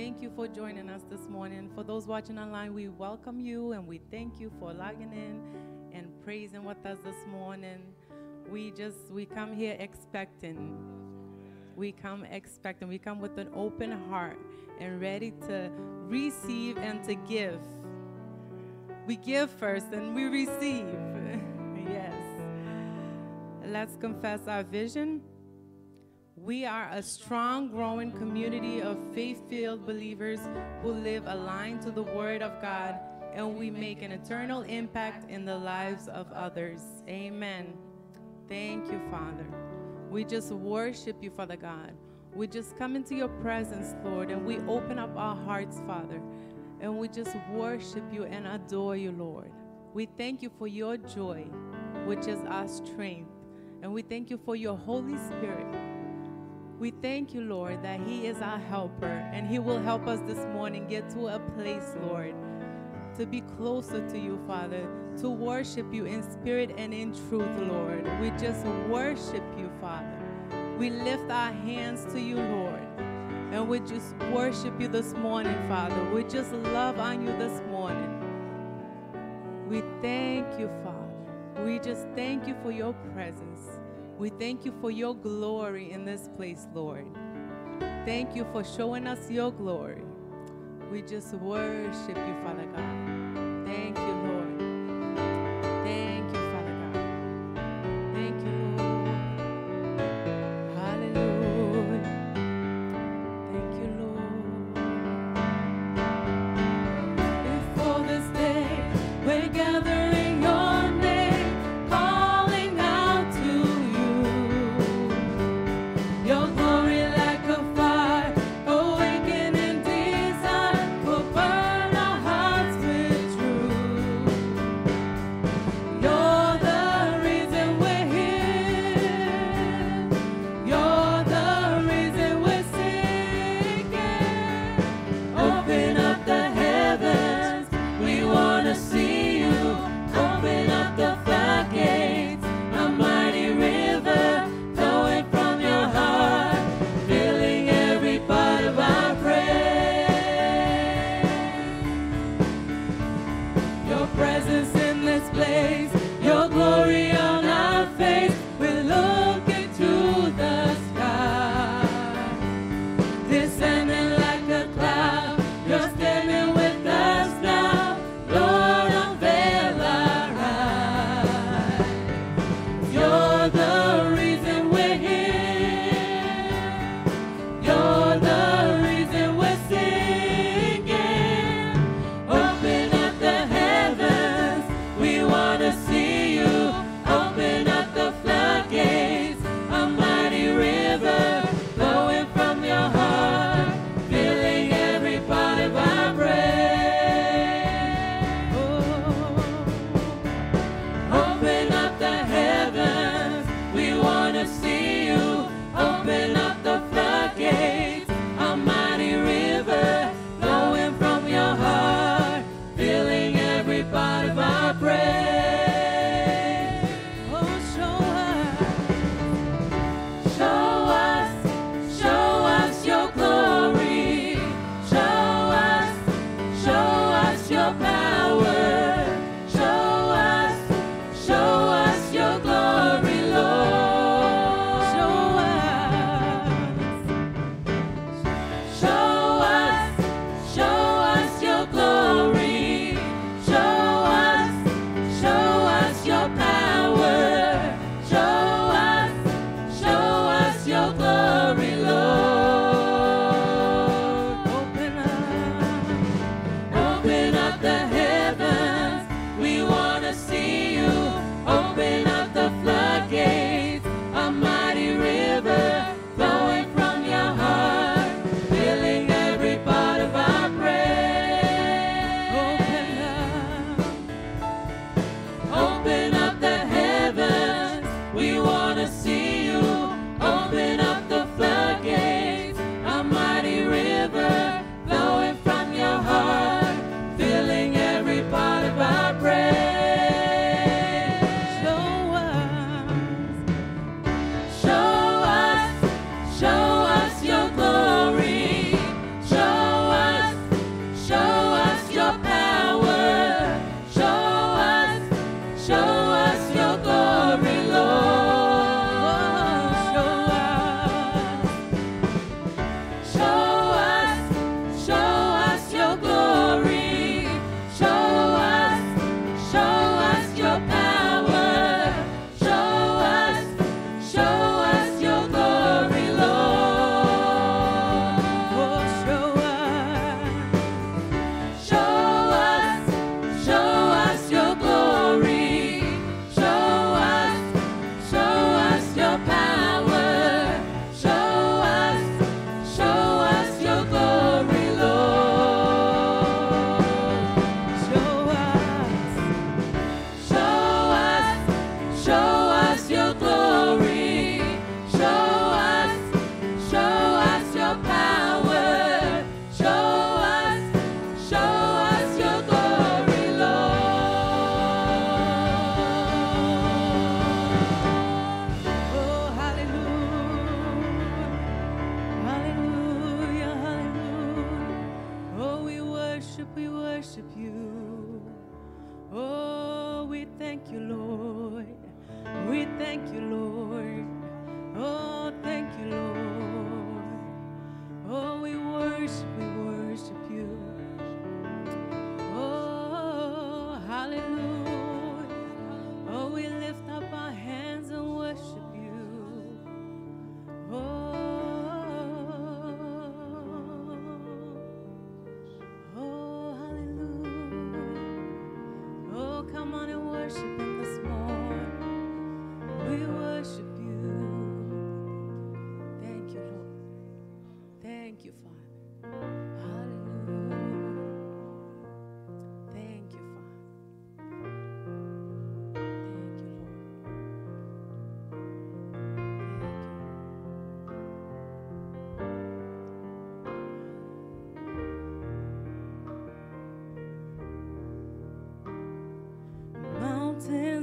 Thank you for joining us this morning. For those watching online, we welcome you and we thank you for logging in and praising with us this morning. We just we come here expecting. We come expecting. We come with an open heart and ready to receive and to give. We give first and we receive. yes. Let's confess our vision. We are a strong, growing community of faith filled believers who live aligned to the Word of God and we make an eternal impact in the lives of others. Amen. Thank you, Father. We just worship you, Father God. We just come into your presence, Lord, and we open up our hearts, Father, and we just worship you and adore you, Lord. We thank you for your joy, which is our strength, and we thank you for your Holy Spirit. We thank you, Lord, that He is our helper, and He will help us this morning get to a place, Lord, to be closer to you, Father, to worship you in spirit and in truth, Lord. We just worship you, Father. We lift our hands to you, Lord. And we just worship you this morning, Father. We just love on you this morning. We thank you, Father. We just thank you for your presence. We thank you for your glory in this place, Lord. Thank you for showing us your glory. We just worship you, Father God. Thank you,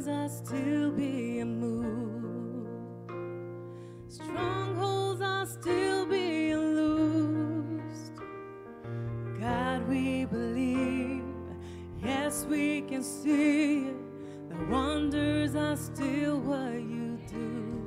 us to be immoved. Strongholds are still being loosed. God, we believe. Yes, we can see. The wonders are still what you do.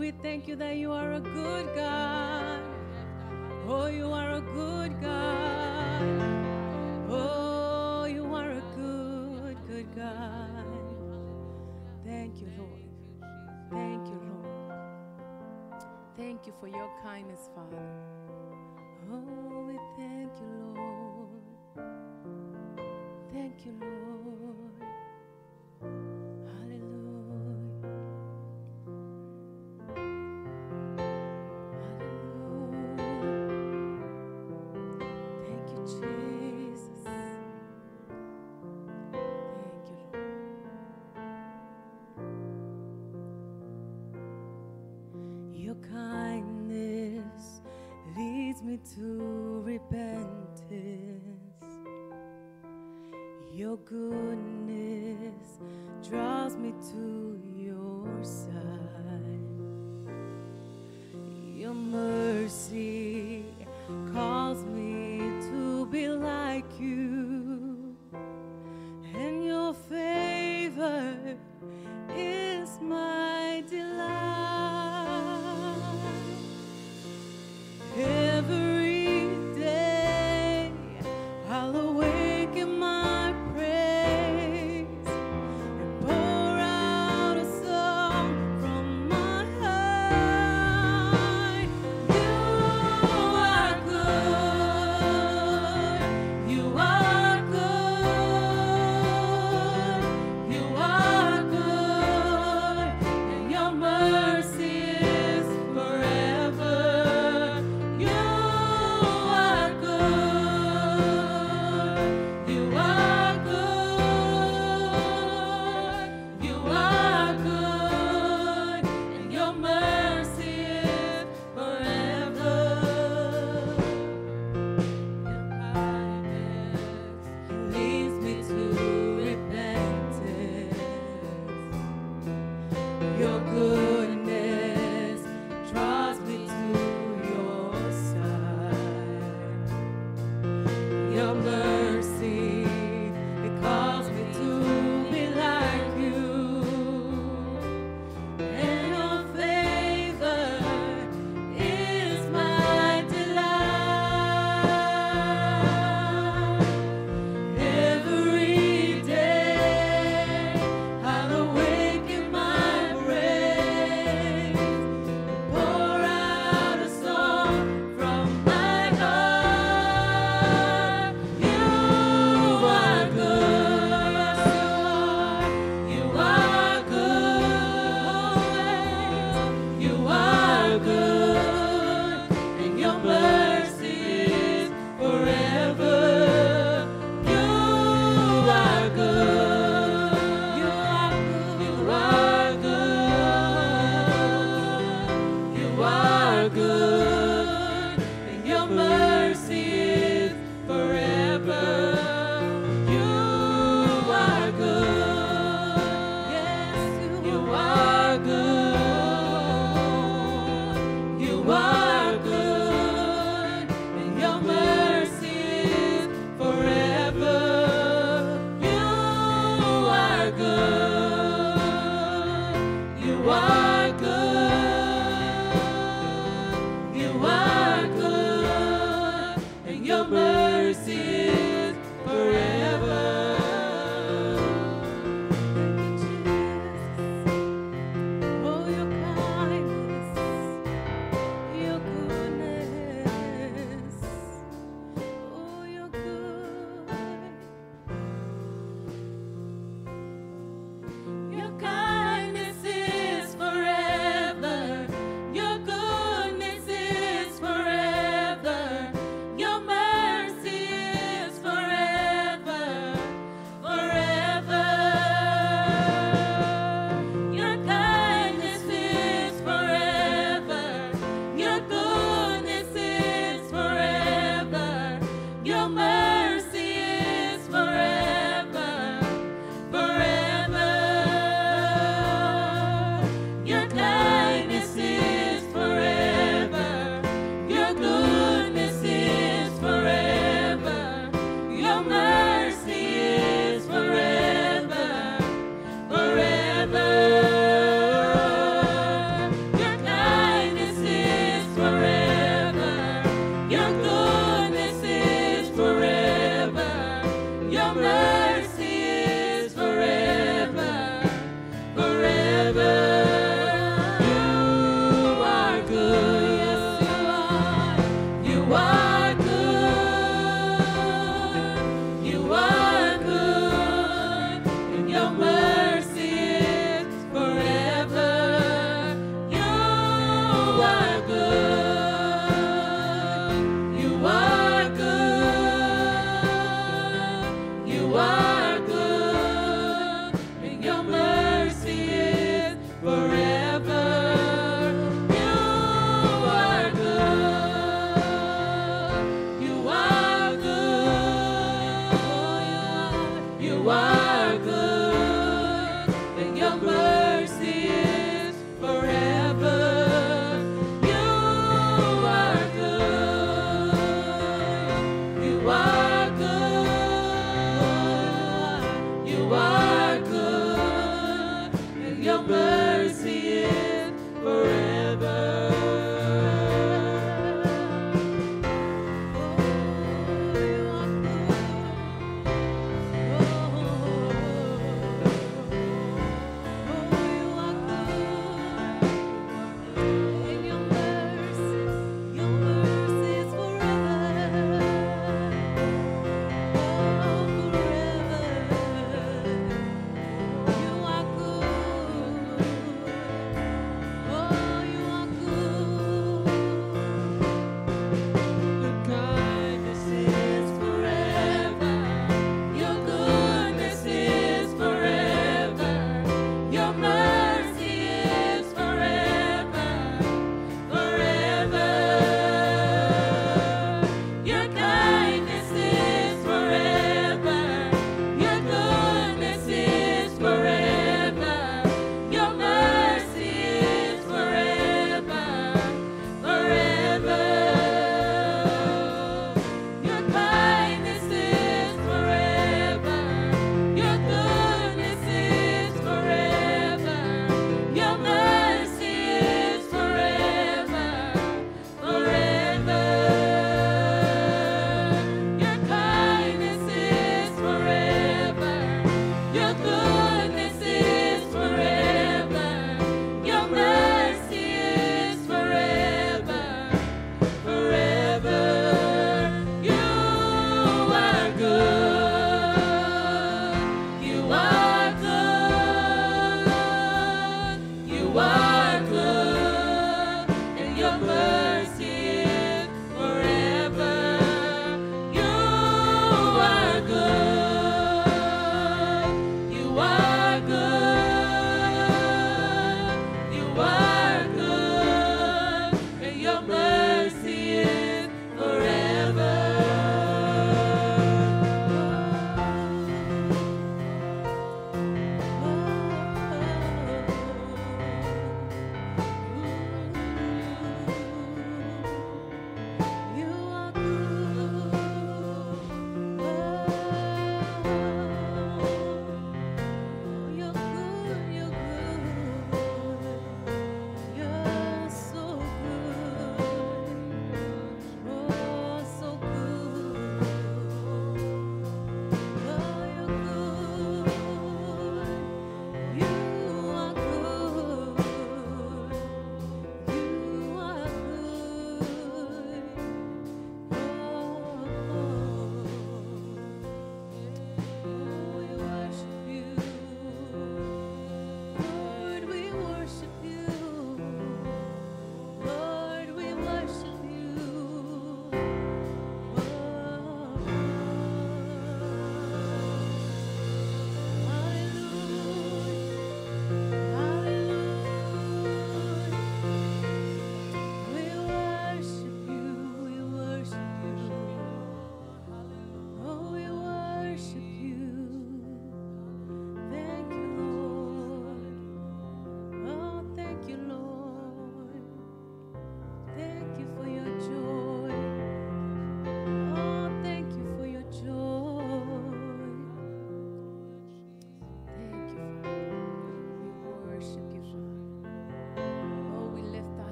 We thank you that you are a good God. Oh, you are a good God. Oh, you are a good, good God. Thank you, Lord. Thank you, Lord. Thank you for your kindness, Father. Oh, we thank you, Lord. Thank you, Lord.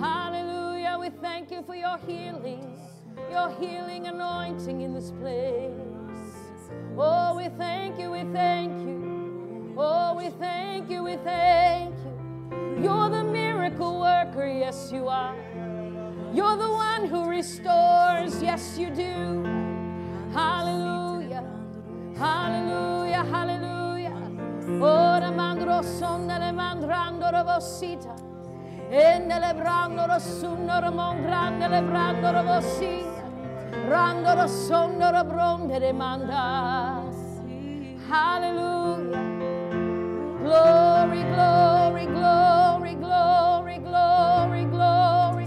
Hallelujah we thank you for your healing your healing anointing in this place. Oh we thank you we thank you. Oh we thank you we thank you. You're the miracle worker yes you are. You're the one who restores yes you do. Hallelujah. Hallelujah, hallelujah. Ora mandro sondele mandrando robosita. Endele brando rosunno romon grande le brando robosita. Rando rosondo robronde de manda. Hallelujah. Glory, glory, glory, glory, glory, glory.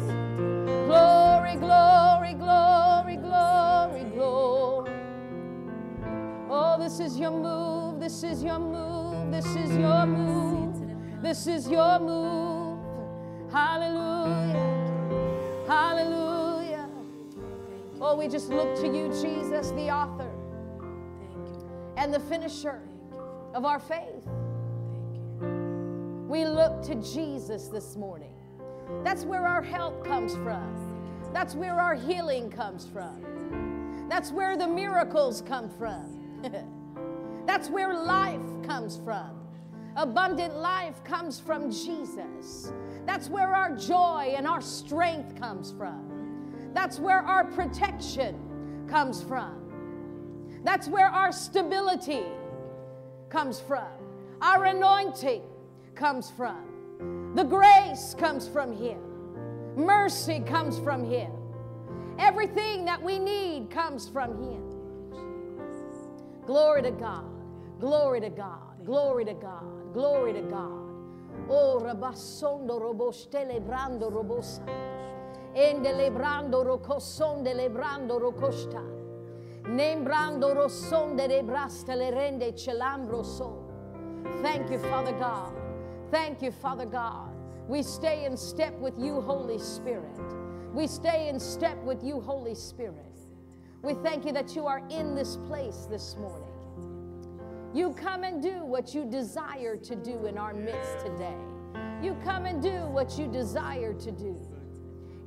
Glory, glory, glory, glory, glory. Oh, this is your move. This is your move. This is your move. This is your move. Hallelujah. Hallelujah. Oh, we just look to you, Jesus, the author and the finisher of our faith. We look to Jesus this morning. That's where our help comes from. That's where our healing comes from. That's where the miracles come from. That's where life comes from. Abundant life comes from Jesus. That's where our joy and our strength comes from. That's where our protection comes from. That's where our stability comes from. Our anointing comes from. The grace comes from Him. Mercy comes from Him. Everything that we need comes from Him. Glory to God. Glory to God. Glory to God. Glory to God. Oh, rabasondo robostele brando robosa. Ende lebrando rocosonde lebrando rocosta. Nembrando rossonde de brasta le rende celambro so. Thank you, Father God. Thank you, Father God. We stay in step with you, Holy Spirit. We stay in step with you, Holy Spirit. We thank you that you are in this place this morning. You come and do what you desire to do in our midst today. You come and do what you desire to do.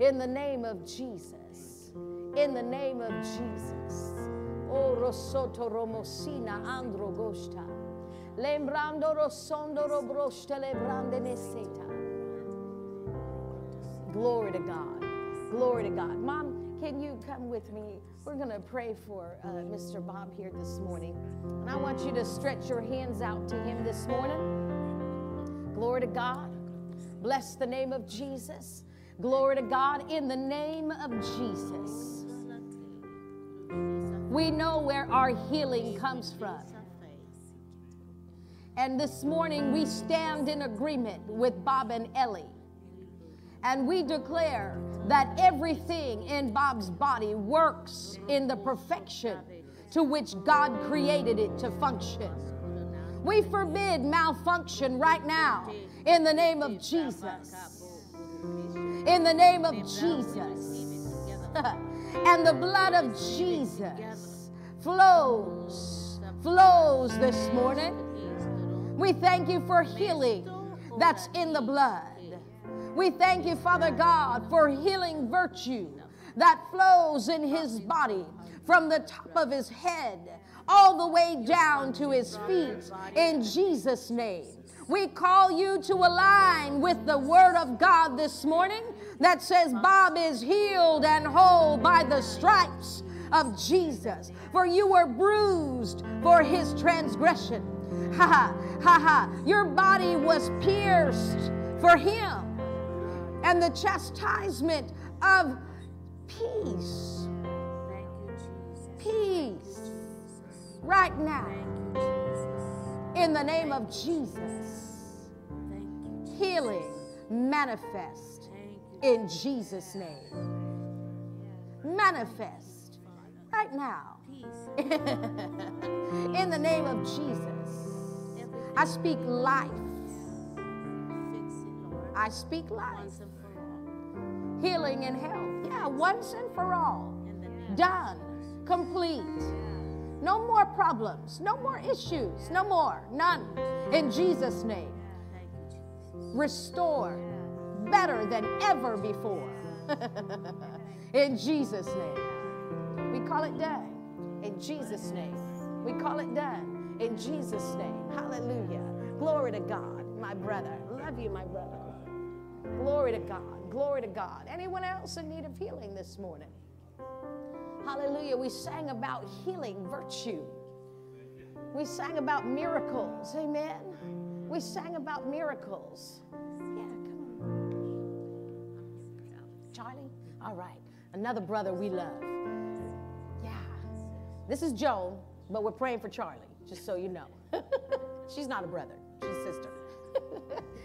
In the name of Jesus. In the name of Jesus. Oh, Rosoto Romosina Andro Gosta. Lembrando Rosondo Robrosta Lebrande Neseta. Glory to God. Glory to God. Mom, can you come with me? We're going to pray for uh, Mr. Bob here this morning. And I want you to stretch your hands out to him this morning. Glory to God. Bless the name of Jesus. Glory to God. In the name of Jesus. We know where our healing comes from. And this morning we stand in agreement with Bob and Ellie. And we declare that everything in Bob's body works in the perfection to which God created it to function. We forbid malfunction right now in the name of Jesus. In the name of Jesus. and the blood of Jesus flows, flows this morning. We thank you for healing that's in the blood. We thank you, Father God, for healing virtue that flows in his body from the top of his head all the way down to his feet in Jesus' name. We call you to align with the word of God this morning that says Bob is healed and whole by the stripes of Jesus. For you were bruised for his transgression. Ha ha, ha ha. Your body was pierced for him. And the chastisement of peace. Peace. Right now. In the name of Jesus. Healing manifest in Jesus' name. Manifest right now In the name of Jesus, I speak life. I speak life. Healing and health. Yeah, once and for all. Done. Complete. No more problems. No more issues. No more. None. In Jesus' name. Restore better than ever before. In Jesus' name. We call it done. In Jesus' name. We call it done. In Jesus' name. Hallelujah. Glory to God, my brother. Love you, my brother. Glory to God. Glory to God. Anyone else in need of healing this morning? Hallelujah. We sang about healing virtue. We sang about miracles. Amen. We sang about miracles. Yeah, come on. Charlie? All right. Another brother we love. Yeah. This is Joan, but we're praying for Charlie, just so you know. she's not a brother.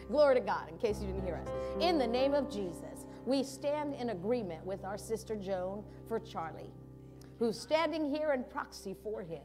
Glory to God, in case you didn't hear us. In the name of Jesus, we stand in agreement with our sister Joan for Charlie, who's standing here in proxy for him.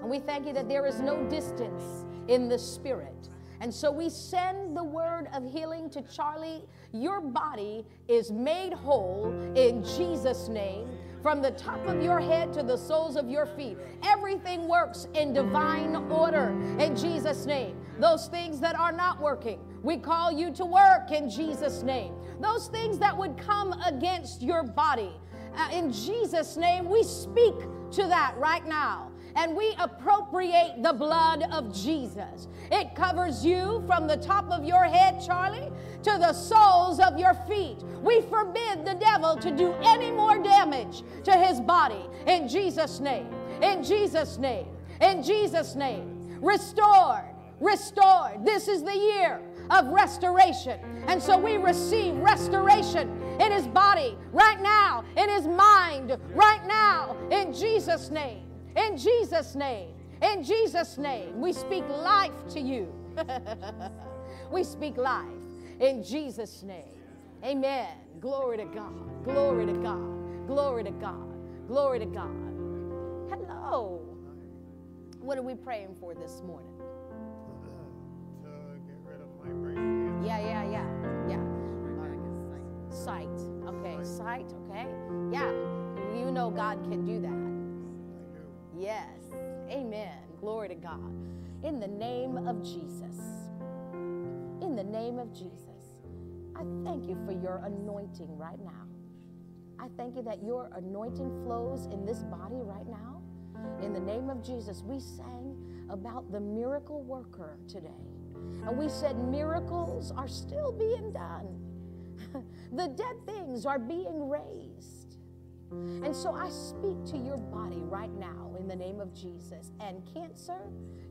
And we thank you that there is no distance in the spirit. And so we send the word of healing to Charlie. Your body is made whole in Jesus' name. From the top of your head to the soles of your feet, everything works in divine order in Jesus' name. Those things that are not working, we call you to work in Jesus' name. Those things that would come against your body, uh, in Jesus' name, we speak to that right now and we appropriate the blood of Jesus. It covers you from the top of your head, Charlie, to the soles of your feet. We forbid the devil to do any more damage to his body in Jesus' name. In Jesus' name. In Jesus' name. Restored. Restored. This is the year of restoration. And so we receive restoration in his body right now, in his mind right now, in Jesus' name. In Jesus' name. In Jesus' name. We speak life to you. we speak life in Jesus' name. Amen. Glory to God. Glory to God. Glory to God. Glory to God. Hello. What are we praying for this morning? Yeah, yeah, yeah, yeah. Sight. Okay, sight. Okay. Yeah. You know God can do that. Yes. Amen. Glory to God. In the name of Jesus. In the name of Jesus. I thank you for your anointing right now. I thank you that your anointing flows in this body right now. In the name of Jesus, we sang about the miracle worker today. And we said miracles are still being done. the dead things are being raised. And so I speak to your body right now in the name of Jesus. And cancer,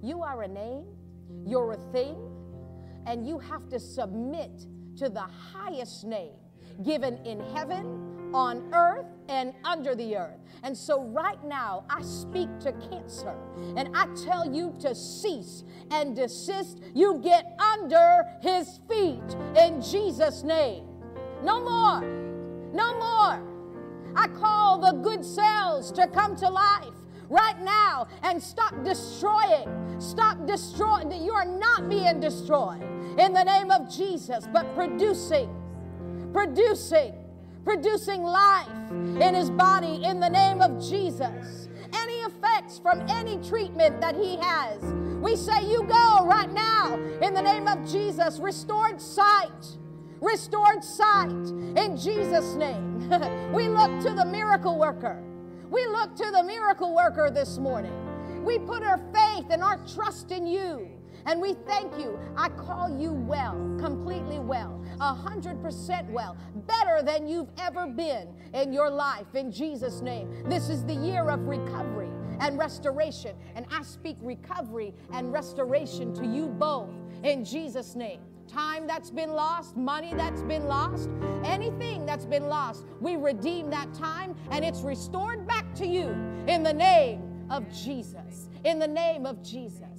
you are a name, you're a thing, and you have to submit to the highest name given in heaven, on earth, and under the earth. And so, right now, I speak to cancer and I tell you to cease and desist. You get under his feet in Jesus' name. No more. No more. I call the good cells to come to life right now and stop destroying. Stop destroying. You are not being destroyed in the name of Jesus, but producing, producing, producing life in his body in the name of Jesus. Any effects from any treatment that he has, we say, You go right now in the name of Jesus. Restored sight restored sight in Jesus' name. we look to the miracle worker. We look to the miracle worker this morning. We put our faith and our trust in you. And we thank you. I call you well, completely well, a hundred percent well, better than you've ever been in your life in Jesus' name. This is the year of recovery and restoration. And I speak recovery and restoration to you both in Jesus' name time that's been lost, money that's been lost, anything that's been lost, we redeem that time and it's restored back to you in the name of Jesus. In the name of Jesus.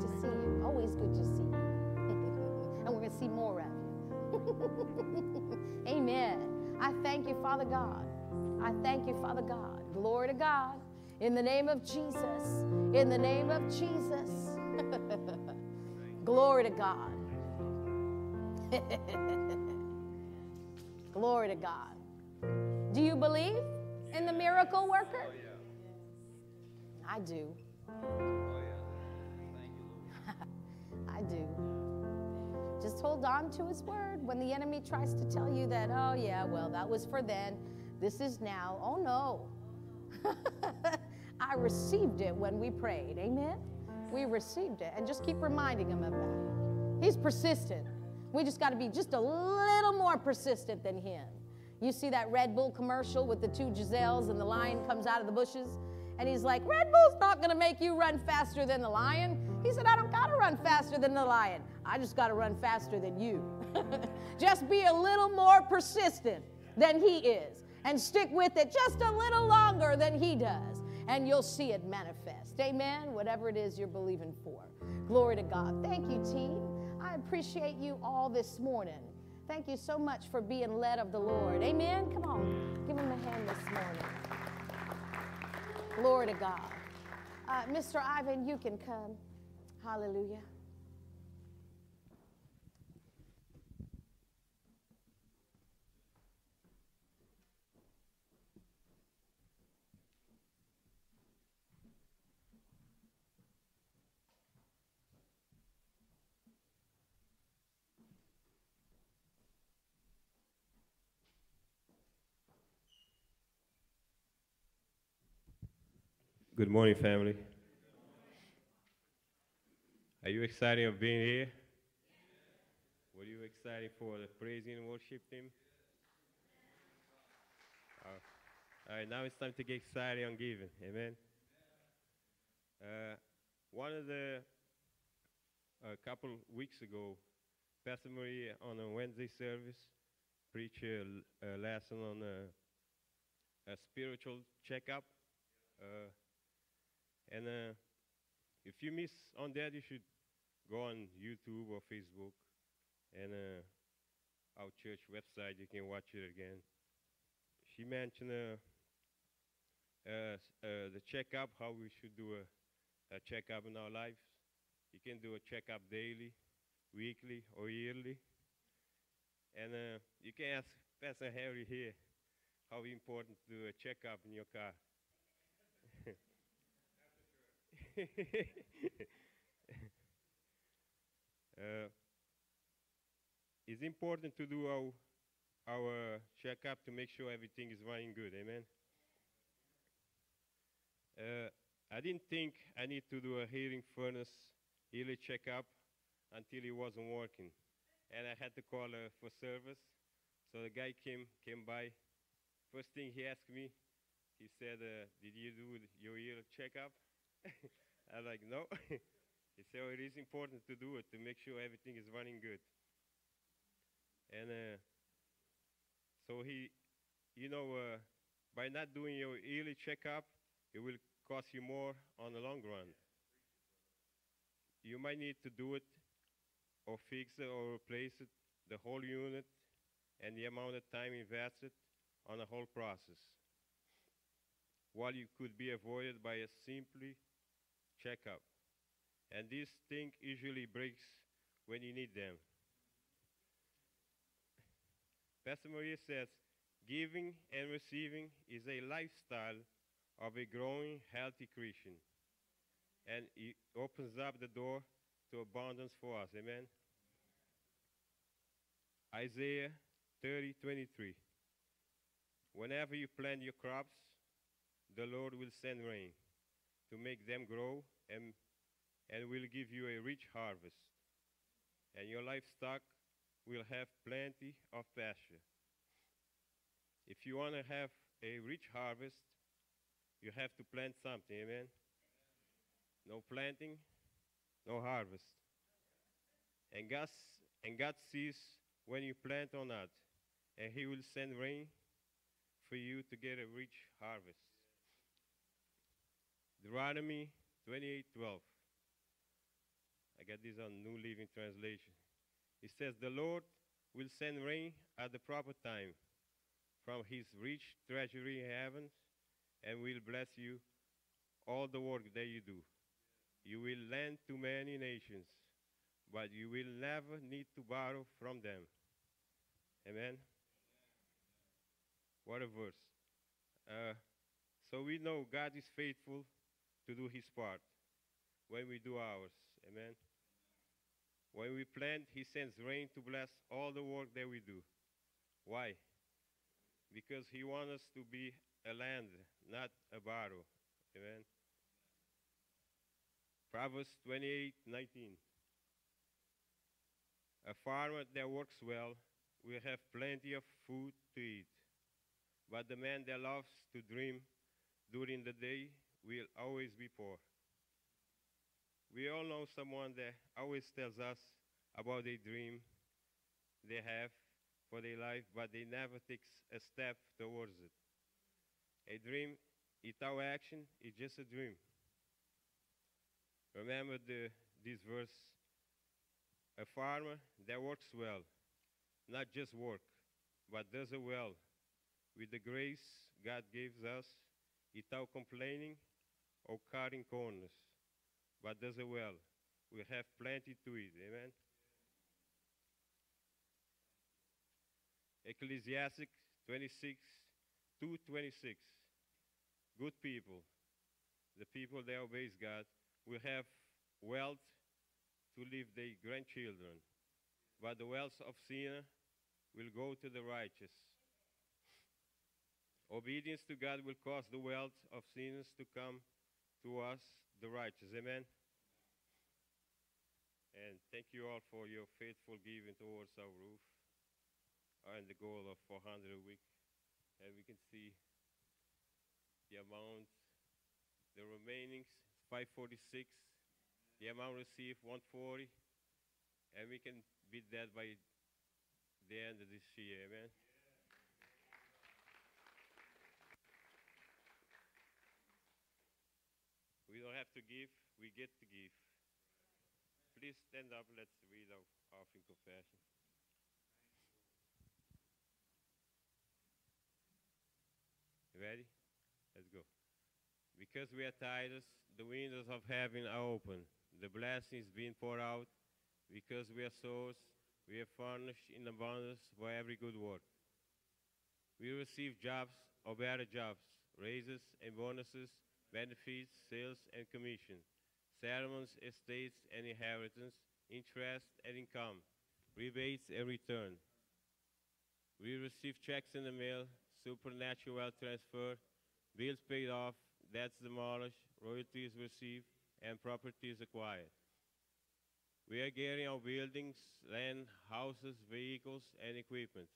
To see you. Always good to see you. and we're going to see more of you. Amen. I thank you, Father God. I thank you, Father God. Glory to God. In the name of Jesus. In the name of Jesus. Glory to God. Glory to God. Do you believe in the miracle worker? Oh, I do. Hold on to his word. When the enemy tries to tell you that, oh, yeah, well, that was for then, this is now. Oh, no. I received it when we prayed. Amen? We received it. And just keep reminding him of that. He's persistent. We just got to be just a little more persistent than him. You see that Red Bull commercial with the two Giselles and the lion comes out of the bushes? And he's like, Red Bull's not going to make you run faster than the lion. He said, I don't got to run faster than the lion. I just got to run faster than you. just be a little more persistent than he is and stick with it just a little longer than he does. And you'll see it manifest. Amen. Whatever it is you're believing for. Glory to God. Thank you, team. I appreciate you all this morning. Thank you so much for being led of the Lord. Amen. Come on, give him a hand this morning. Glory to God. Uh, Mr. Ivan, you can come. Hallelujah. Good morning, family. Are you excited of being here? Were you excited for the praising and worship team? Uh, all right, now it's time to get excited on giving. Amen. Uh, one of the, a couple weeks ago, Pastor Maria on a Wednesday service preached a lesson on a, a spiritual checkup. Uh, and uh, if you miss on that, you should go on YouTube or Facebook and uh, our church website. You can watch it again. She mentioned uh, uh, uh, the checkup, how we should do a, a checkup in our lives. You can do a checkup daily, weekly, or yearly. And uh, you can ask Pastor Harry here how important to do a checkup in your car. uh, it's important to do our, our checkup to make sure everything is running good. Amen. Uh, I didn't think I need to do a hearing furnace yearly checkup until it wasn't working, and I had to call uh, for service. So the guy came came by. First thing he asked me, he said, uh, "Did you do your ear checkup?" I was like, "No." he said, "Oh, it is important to do it to make sure everything is running good." And uh, so he, you know, uh, by not doing your yearly checkup, it will cost you more on the long run. You might need to do it, or fix it, or replace it, the whole unit, and the amount of time invested on the whole process while you could be avoided by a simply checkup. And this thing usually breaks when you need them. Pastor Maria says, giving and receiving is a lifestyle of a growing, healthy Christian. And it opens up the door to abundance for us. Amen. Isaiah 30, 23. Whenever you plant your crops, the Lord will send rain to make them grow and, and will give you a rich harvest. And your livestock will have plenty of pasture. If you want to have a rich harvest, you have to plant something, amen? No planting, no harvest. And God, and God sees when you plant or not, and He will send rain for you to get a rich harvest. Deuteronomy 28:12. I got this on New Living Translation. It says, The Lord will send rain at the proper time from his rich treasury in heavens and will bless you all the work that you do. You will lend to many nations, but you will never need to borrow from them. Amen. What a verse. Uh, so we know God is faithful to do his part when we do ours. Amen. When we plant, he sends rain to bless all the work that we do. Why? Because he wants us to be a land, not a barrow. Amen. Proverbs 28 19. A farmer that works well will have plenty of food to eat, but the man that loves to dream during the day will always be poor. We all know someone that always tells us about a dream they have for their life, but they never takes a step towards it. A dream without action is just a dream. Remember the, this verse. A farmer that works well, not just work, but does it well, with the grace God gives us, without complaining or cutting corners, but does it well. We have plenty to eat. Amen. Ecclesiastic 26, 226. Good people, the people that obeys God, will have wealth to leave their grandchildren, but the wealth of sinner will go to the righteous. Obedience to God will cause the wealth of sinners to come to us, the righteous. Amen. And thank you all for your faithful giving towards our roof and the goal of 400 a week. And we can see the amount, the remaining 546, the amount received 140, and we can beat that by the end of this year. Amen. We don't have to give, we get to give. Please stand up, let's read our offering confession. Ready? Let's go. Because we are tithes, the windows of heaven are open. The blessings being poured out. Because we are souls, we are furnished in abundance for every good work. We receive jobs or better jobs, raises and bonuses, benefits, sales and commission, settlements, estates and inheritance, interest and income, rebates and return. We receive checks in the mail, supernatural wealth transfer, bills paid off, debts demolished, royalties received, and properties acquired. We are getting our buildings, land, houses, vehicles, and equipment.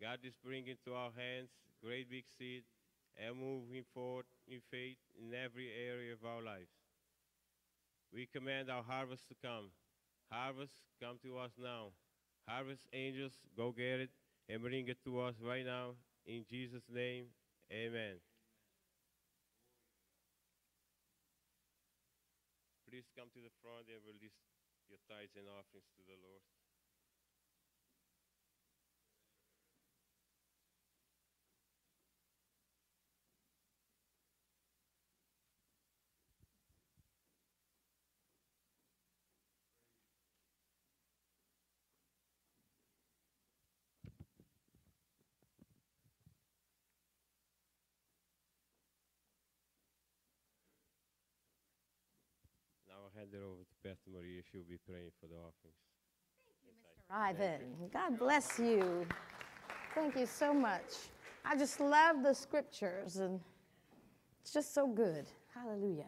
God is bringing to our hands great big seed and moving forward in faith in every area of our lives. We command our harvest to come. Harvest, come to us now. Harvest angels, go get it and bring it to us right now. In Jesus' name, amen. Please come to the front and release your tithes and offerings to the Lord. Now I'll hand it over to Pastor Maria. She'll be praying for the offerings. Thank you, Mr. Ivan, God bless you. Thank you so much. I just love the scriptures and it's just so good. Hallelujah.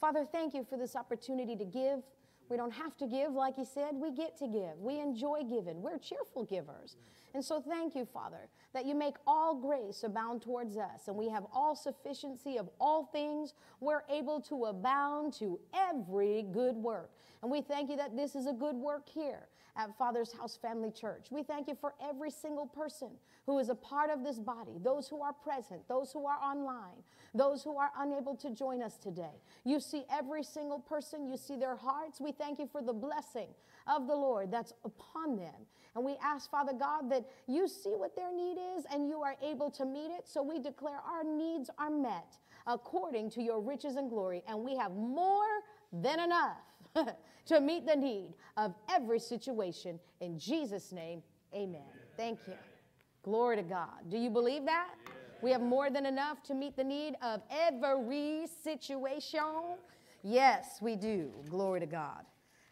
Father, thank you for this opportunity to give. We don't have to give, like he said, we get to give. We enjoy giving. We're cheerful givers. And so thank you, Father, that you make all grace abound towards us, and we have all sufficiency of all things. We're able to abound to every good work. And we thank you that this is a good work here at Father's House Family Church. We thank you for every single person who is a part of this body, those who are present, those who are online, those who are unable to join us today. You see every single person, you see their hearts. We thank you for the blessing of the Lord that's upon them. And we ask, Father God, that you see what their need is and you are able to meet it. So we declare our needs are met according to your riches and glory, and we have more than enough to meet the need of every situation. In Jesus' name, amen. Thank you. Glory to God. Do you believe that? We have more than enough to meet the need of every situation. Yes, we do. Glory to God.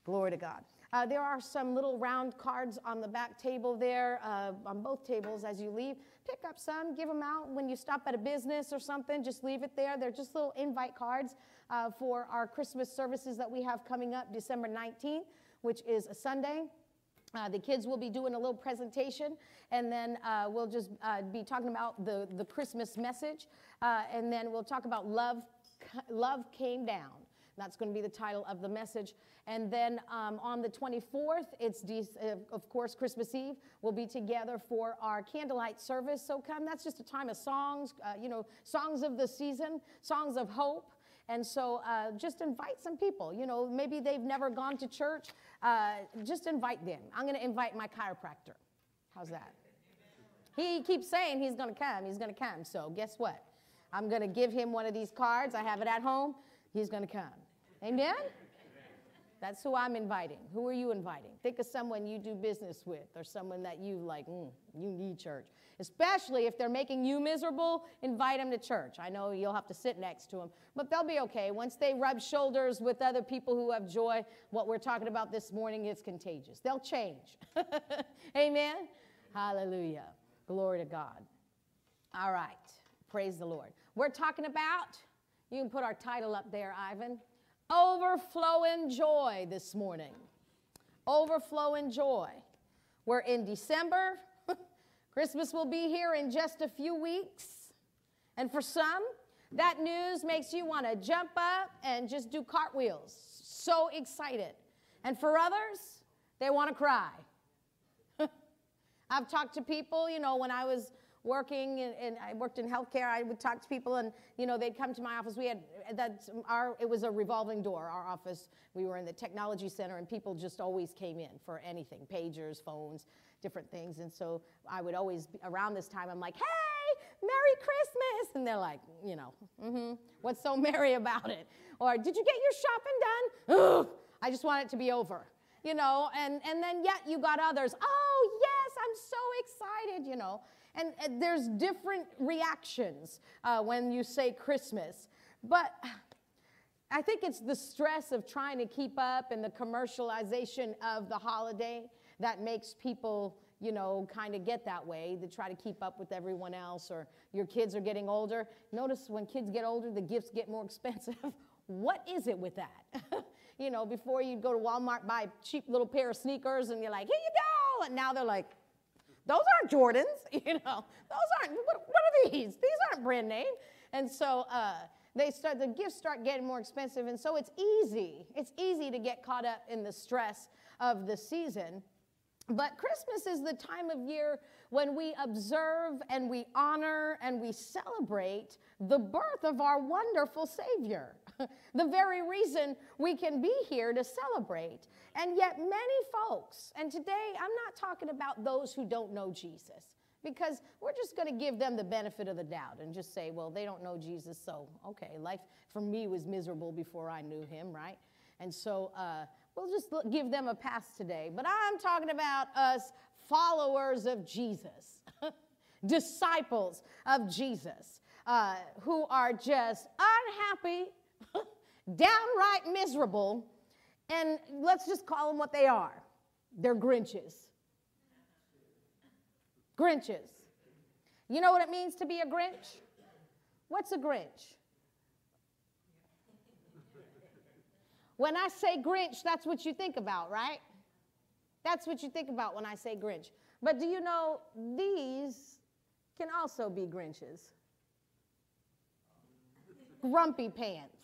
Glory to God. Uh, there are some little round cards on the back table there, uh, on both tables as you leave. Pick up some, give them out when you stop at a business or something. Just leave it there. They're just little invite cards uh, for our Christmas services that we have coming up December 19th, which is a Sunday. Uh, the kids will be doing a little presentation, and then uh, we'll just uh, be talking about the, the Christmas message, uh, and then we'll talk about love. Love came down. That's going to be the title of the message. And then um, on the 24th, it's uh, of course Christmas Eve. We'll be together for our candlelight service. So come, that's just a time of songs, uh, you know, songs of the season, songs of hope. And so uh, just invite some people. You know, maybe they've never gone to church. Uh, just invite them. I'm going to invite my chiropractor. How's that? He keeps saying he's going to come. He's going to come. So guess what? I'm going to give him one of these cards. I have it at home. He's going to come. Amen? That's who I'm inviting. Who are you inviting? Think of someone you do business with or someone that you like, mm, you need church. Especially if they're making you miserable, invite them to church. I know you'll have to sit next to them, but they'll be okay. Once they rub shoulders with other people who have joy, what we're talking about this morning is contagious. They'll change. Amen? Hallelujah. Glory to God. All right. Praise the Lord. We're talking about, you can put our title up there, Ivan overflowing joy this morning. Overflowing joy. We're in December. Christmas will be here in just a few weeks. And for some, that news makes you want to jump up and just do cartwheels. So excited. And for others, they want to cry. I've talked to people, you know, when I was working and, and, I worked in healthcare. I would talk to people and, you know, they'd come to my office. We had that our, it was a revolving door, our office. We were in the technology center and people just always came in for anything, pagers, phones, different things. And so I would always, be, around this time, I'm like, hey, Merry Christmas. And they're like, you know, mm-hmm, what's so merry about it? Or did you get your shopping done? Ugh, I just want it to be over. You know, and, and then yet you got others. Oh, yes, I'm so excited, you know. And, and there's different reactions uh, when you say Christmas. But I think it's the stress of trying to keep up and the commercialization of the holiday that makes people, you know, kind of get that way. to try to keep up with everyone else, or your kids are getting older. Notice when kids get older, the gifts get more expensive. what is it with that? you know, before you'd go to Walmart, buy a cheap little pair of sneakers, and you're like, here you go. And now they're like, those aren't Jordans, you know. Those aren't, what, what are these? These aren't brand name. And so uh, they start, the gifts start getting more expensive. And so it's easy, it's easy to get caught up in the stress of the season. But Christmas is the time of year when we observe and we honor and we celebrate the birth of our wonderful Savior. the very reason we can be here to celebrate. And yet, many folks, and today I'm not talking about those who don't know Jesus, because we're just going to give them the benefit of the doubt and just say, well, they don't know Jesus, so okay, life for me was miserable before I knew him, right? And so uh, we'll just give them a pass today. But I'm talking about us followers of Jesus, disciples of Jesus, uh, who are just unhappy, downright miserable and let's just call them what they are they're Grinches. Grinches. You know what it means to be a Grinch? What's a Grinch? When I say Grinch, that's what you think about, right? That's what you think about when I say Grinch. But do you know these can also be Grinches? Grumpy pants.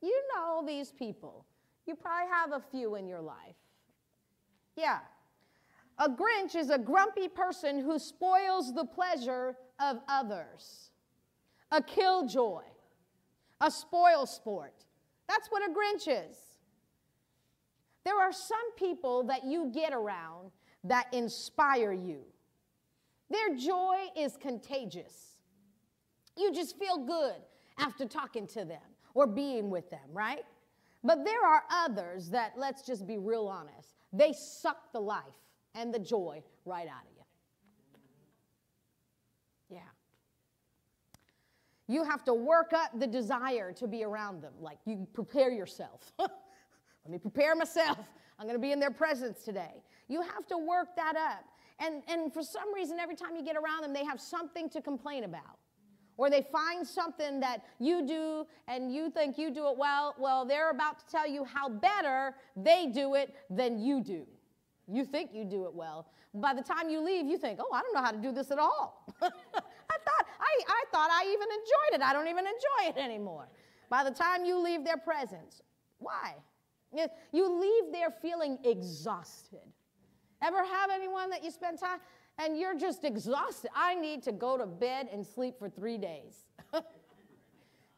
You know these people. You probably have a few in your life. Yeah. A Grinch is a grumpy person who spoils the pleasure of others. A killjoy. A spoil sport. That's what a Grinch is. There are some people that you get around that inspire you. Their joy is contagious. You just feel good after talking to them or being with them, right? But there are others that, let's just be real honest, they suck the life and the joy right out of you. Yeah. You have to work up the desire to be around them. Like you prepare yourself. Let me prepare myself. I'm going to be in their presence today. You have to work that up. And, and for some reason, every time you get around them, they have something to complain about. Or they find something that you do and you think you do it well. Well, they're about to tell you how better they do it than you do. You think you do it well. By the time you leave, you think, oh, I don't know how to do this at all. I, thought, I, I thought I even enjoyed it. I don't even enjoy it anymore. By the time you leave their presence, why? You leave there feeling exhausted. Ever have anyone that you spend time and you're just exhausted? I need to go to bed and sleep for three days.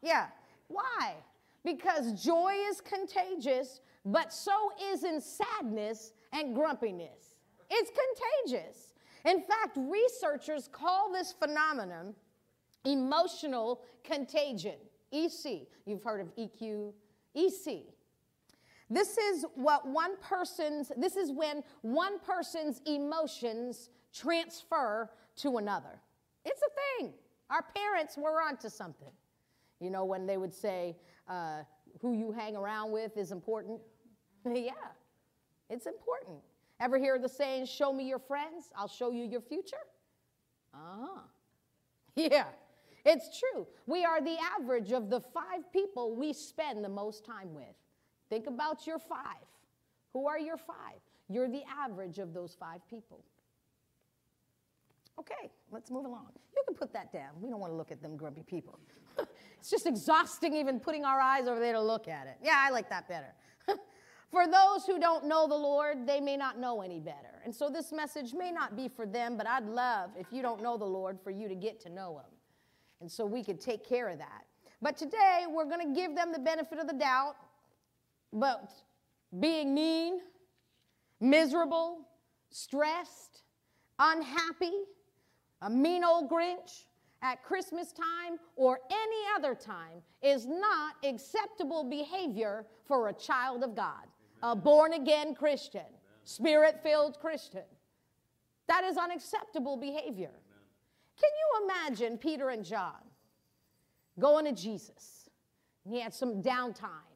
yeah. Why? Because joy is contagious, but so isn't sadness and grumpiness. It's contagious. In fact, researchers call this phenomenon emotional contagion. EC. You've heard of EQ, EC. This is what one person's, this is when one person's emotions transfer to another. It's a thing. Our parents were onto something. You know, when they would say, uh, who you hang around with is important. yeah, it's important. Ever hear the saying, show me your friends, I'll show you your future? Uh huh. Yeah, it's true. We are the average of the five people we spend the most time with. Think about your five. Who are your five? You're the average of those five people. Okay, let's move along. You can put that down. We don't want to look at them grumpy people. it's just exhausting even putting our eyes over there to look at it. Yeah, I like that better. for those who don't know the Lord, they may not know any better. And so this message may not be for them, but I'd love, if you don't know the Lord, for you to get to know Him. And so we could take care of that. But today, we're going to give them the benefit of the doubt but being mean, miserable, stressed, unhappy, a mean old Grinch at Christmas time or any other time is not acceptable behavior for a child of God, a born again Christian, spirit filled Christian. That is unacceptable behavior. Can you imagine Peter and John going to Jesus? He had some downtime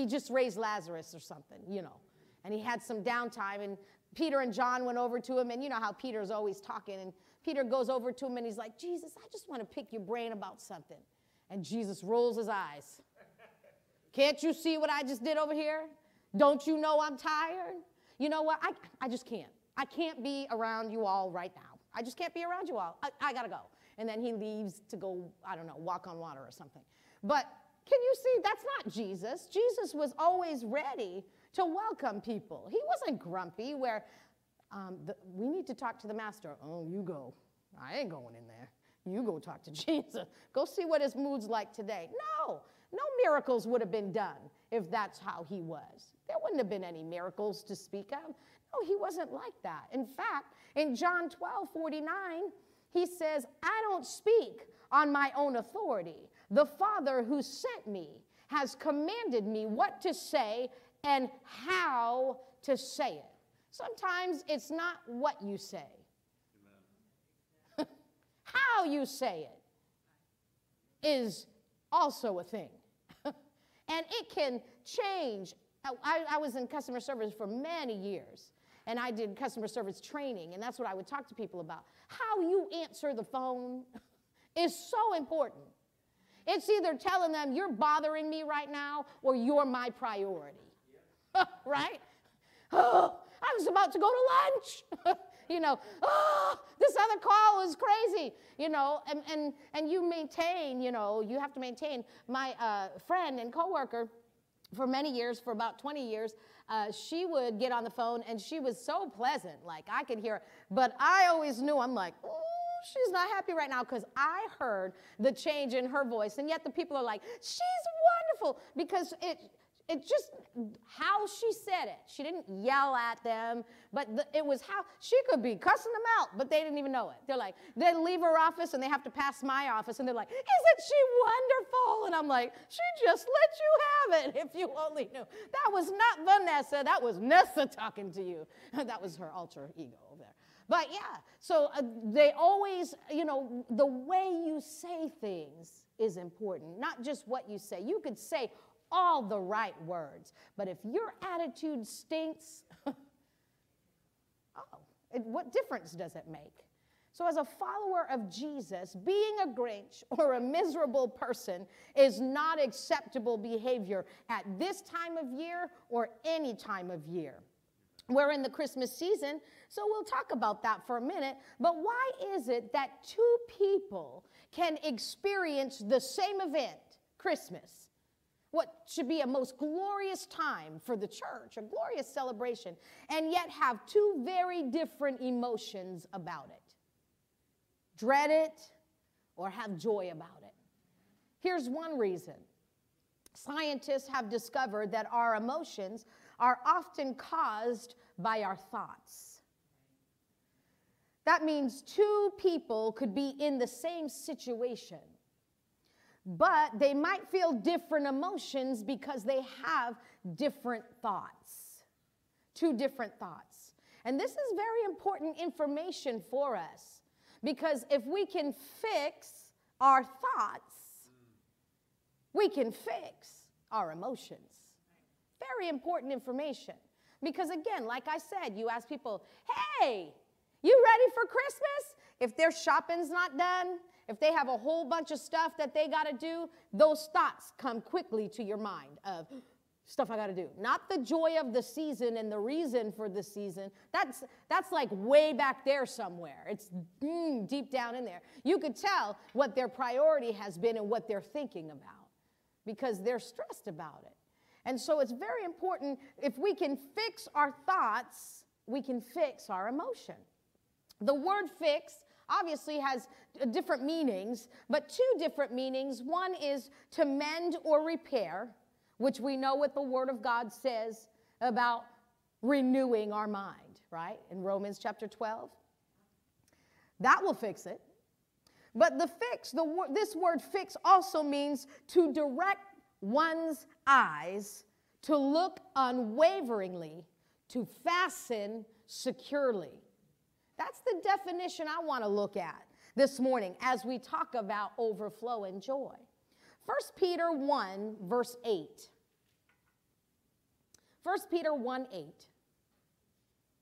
he just raised Lazarus or something, you know. And he had some downtime, and Peter and John went over to him, and you know how Peter's always talking. And Peter goes over to him and he's like, Jesus, I just want to pick your brain about something. And Jesus rolls his eyes. Can't you see what I just did over here? Don't you know I'm tired? You know what? I, I just can't. I can't be around you all right now. I just can't be around you all. I, I gotta go. And then he leaves to go, I don't know, walk on water or something. But can you see that's not Jesus? Jesus was always ready to welcome people. He wasn't grumpy where um, the, we need to talk to the master. Oh, you go. I ain't going in there. You go talk to Jesus. Go see what his mood's like today. No, no miracles would have been done if that's how he was. There wouldn't have been any miracles to speak of. No, he wasn't like that. In fact, in John 12 49, he says, I don't speak on my own authority. The Father who sent me has commanded me what to say and how to say it. Sometimes it's not what you say, how you say it is also a thing. and it can change. I, I, was in customer service for many years, and I did customer service training, and that's what I would talk to people about. How you answer the phone is so important. It's either telling them you're bothering me right now or you're my priority. right? Oh, I was about to go to lunch. you know, oh, this other call is crazy, you know, and, and, and you maintain, you know, you have to maintain. My uh, friend and coworker for many years, for about 20 years, uh, she would get on the phone and she was so pleasant, like I could hear. But I always knew, I'm like, oh, she's not happy right now because I heard the change in her voice. And yet the people are like, she's wonderful because it, it just how she said it. She didn't yell at them, but the, it was how she could be cussing them out, but they didn't even know it. They're like, they leave her office and they have to pass my office, and they're like, "Isn't she wonderful?" And I'm like, "She just let you have it. If you only knew." That was not Vanessa. That was Nessa talking to you. that was her alter ego over there. But yeah, so uh, they always, you know, the way you say things is important, not just what you say. You could say all the right words, but if your attitude stinks, oh, it, what difference does it make? So, as a follower of Jesus, being a Grinch or a miserable person is not acceptable behavior at this time of year or any time of year. We're in the Christmas season, so we'll talk about that for a minute. But why is it that two people can experience the same event, Christmas, what should be a most glorious time for the church, a glorious celebration, and yet have two very different emotions about it dread it or have joy about it. Here's one reason scientists have discovered that our emotions are often caused by our thoughts. That means two people could be in the same situation but they might feel different emotions because they have different thoughts. Two different thoughts. And this is very important information for us because if we can fix our thoughts, we can fix our emotions. Very important information. Because again, like I said, you ask people, hey, you ready for Christmas? If their shopping's not done, if they have a whole bunch of stuff that they got to do, those thoughts come quickly to your mind of stuff I got to do. Not the joy of the season and the reason for the season. That's that's like way back there somewhere. It's mm, deep down in there. You could tell what their priority has been and what they're thinking about because they're stressed about it. And so it's very important if we can fix our thoughts, we can fix our emotion. The word fix obviously has different meanings, but two different meanings. One is to mend or repair, which we know what the Word of God says about renewing our mind, right? In Romans chapter 12. That will fix it. But the fix, the, this word fix also means to direct one's eyes to look unwaveringly, to fasten securely. That's the definition I want to look at this morning as we talk about overflow and joy. 1 Peter 1, verse 8. 1 Peter 1 8.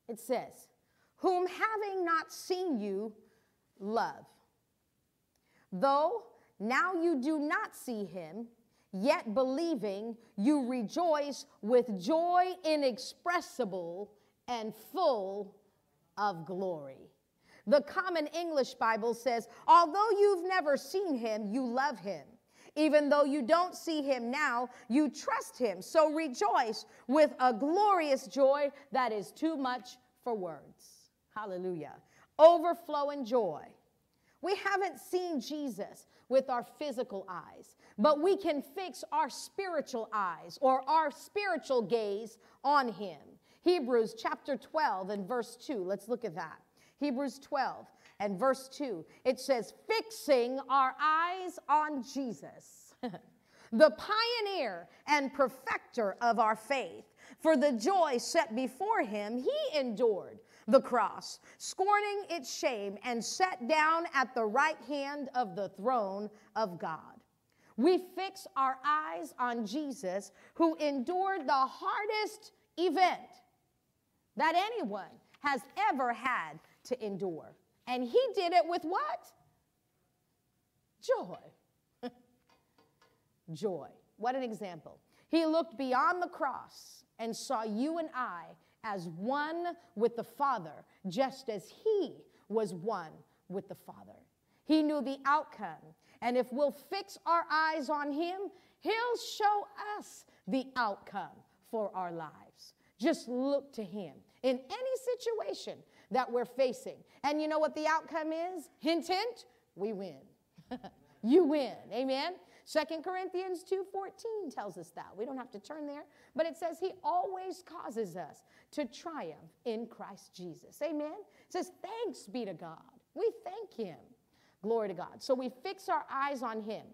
It says, Whom having not seen you, love. Though now you do not see him, yet believing, you rejoice with joy inexpressible and full of glory. The Common English Bible says, although you've never seen him, you love him. Even though you don't see him now, you trust him. So rejoice with a glorious joy that is too much for words. Hallelujah. Overflowing joy. We haven't seen Jesus with our physical eyes, but we can fix our spiritual eyes or our spiritual gaze on him. Hebrews chapter 12 and verse 2. Let's look at that. Hebrews 12 and verse 2. It says, fixing our eyes on Jesus, the pioneer and perfecter of our faith. For the joy set before him, he endured the cross, scorning its shame, and sat down at the right hand of the throne of God. We fix our eyes on Jesus, who endured the hardest event that anyone has ever had to endure. And he did it with what? Joy. Joy. What an example. He looked beyond the cross and saw you and I as one with the Father, just as he was one with the Father. He knew the outcome. And if we'll fix our eyes on him, he'll show us the outcome for our lives. Just look to him in any situation that we're facing. And you know what the outcome is? Hint, hint, we win. you win. Amen. Second Corinthians 2:14 tells us that. We don't have to turn there, but it says he always causes us to triumph in Christ Jesus. Amen. It says thanks be to God. We thank him. Glory to God. So we fix our eyes on him.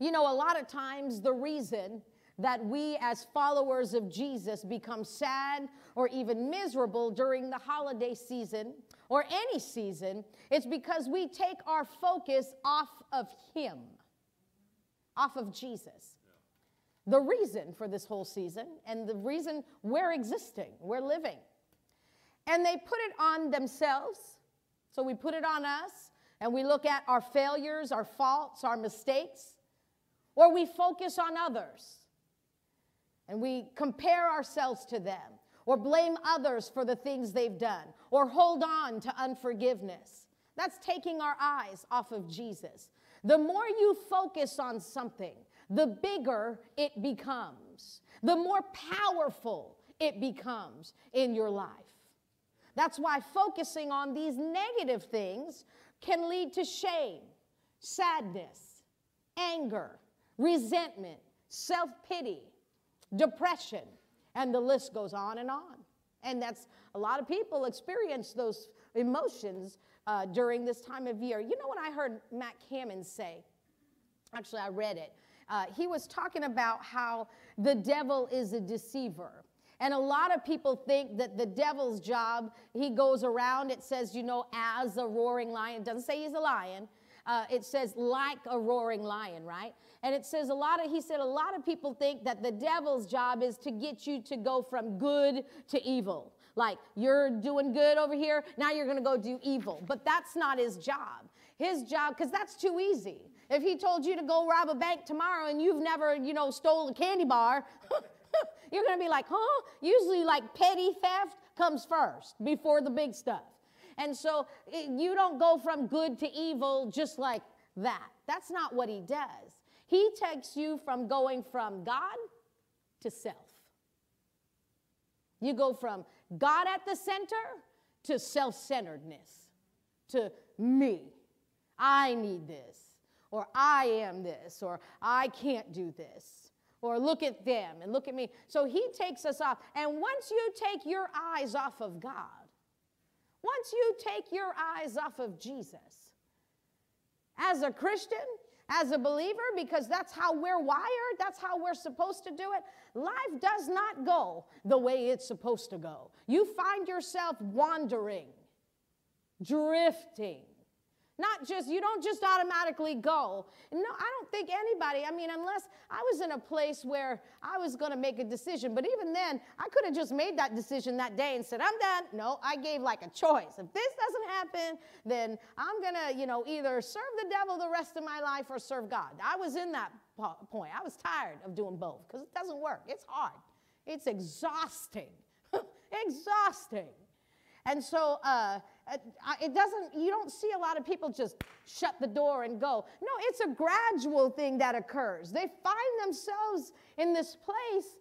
You know, a lot of times the reason that we as followers of Jesus become sad or even miserable during the holiday season or any season, it's because we take our focus off of Him, off of Jesus. The reason for this whole season and the reason we're existing, we're living. And they put it on themselves. So we put it on us and we look at our failures, our faults, our mistakes, or we focus on others and we compare ourselves to them or blame others for the things they've done or hold on to unforgiveness. That's taking our eyes off of Jesus. The more you focus on something, the bigger it becomes, the more powerful it becomes in your life. That's why focusing on these negative things can lead to shame, sadness, anger, resentment, self pity, depression, and the list goes on and on. And that's a lot of people experience those emotions uh, during this time of year. You know what I heard Mac Hammond say? Actually, I read it. Uh, he was talking about how the devil is a deceiver. And a lot of people think that the devil's job, he goes around, it says, you know, as a roaring lion. It doesn't say he's a lion. Uh, it says like a roaring lion, right? And it says a lot of, he said, a lot of people think that the devil's job is to get you to go from good to evil. Like you're doing good over here, now you're gonna go do evil. But that's not his job. His job, because that's too easy. If he told you to go rob a bank tomorrow and you've never, you know, stole a candy bar, you're gonna be like, huh? Usually, like petty theft comes first before the big stuff. And so it, you don't go from good to evil just like that. That's not what he does. He takes you from going from God to self. You go from God at the center to self centeredness, to me. I need this, or I am this, or I can't do this, or look at them and look at me. So he takes us off. And once you take your eyes off of God, once you take your eyes off of Jesus, as a Christian, as a believer because that's how we're wired, that's how we're supposed to do it. Life does not go the way it's supposed to go. You find yourself wandering, drifting, not just, you don't just automatically go. No, I don't think anybody, I mean, unless I was in a place where I was going to make a decision, but even then, I could have just made that decision that day and said, I'm done. No, I gave like a choice. If this doesn't happen, then I'm to, you know, either serve the devil the rest of my life or serve God. I was in that point. I was tired of doing both because it doesn't work. It's hard, it's exhausting. exhausting. And so, uh, Uh, it doesn't, you don't see a lot of people just shut the door and go. No, it's a gradual thing that occurs. They find themselves in this place,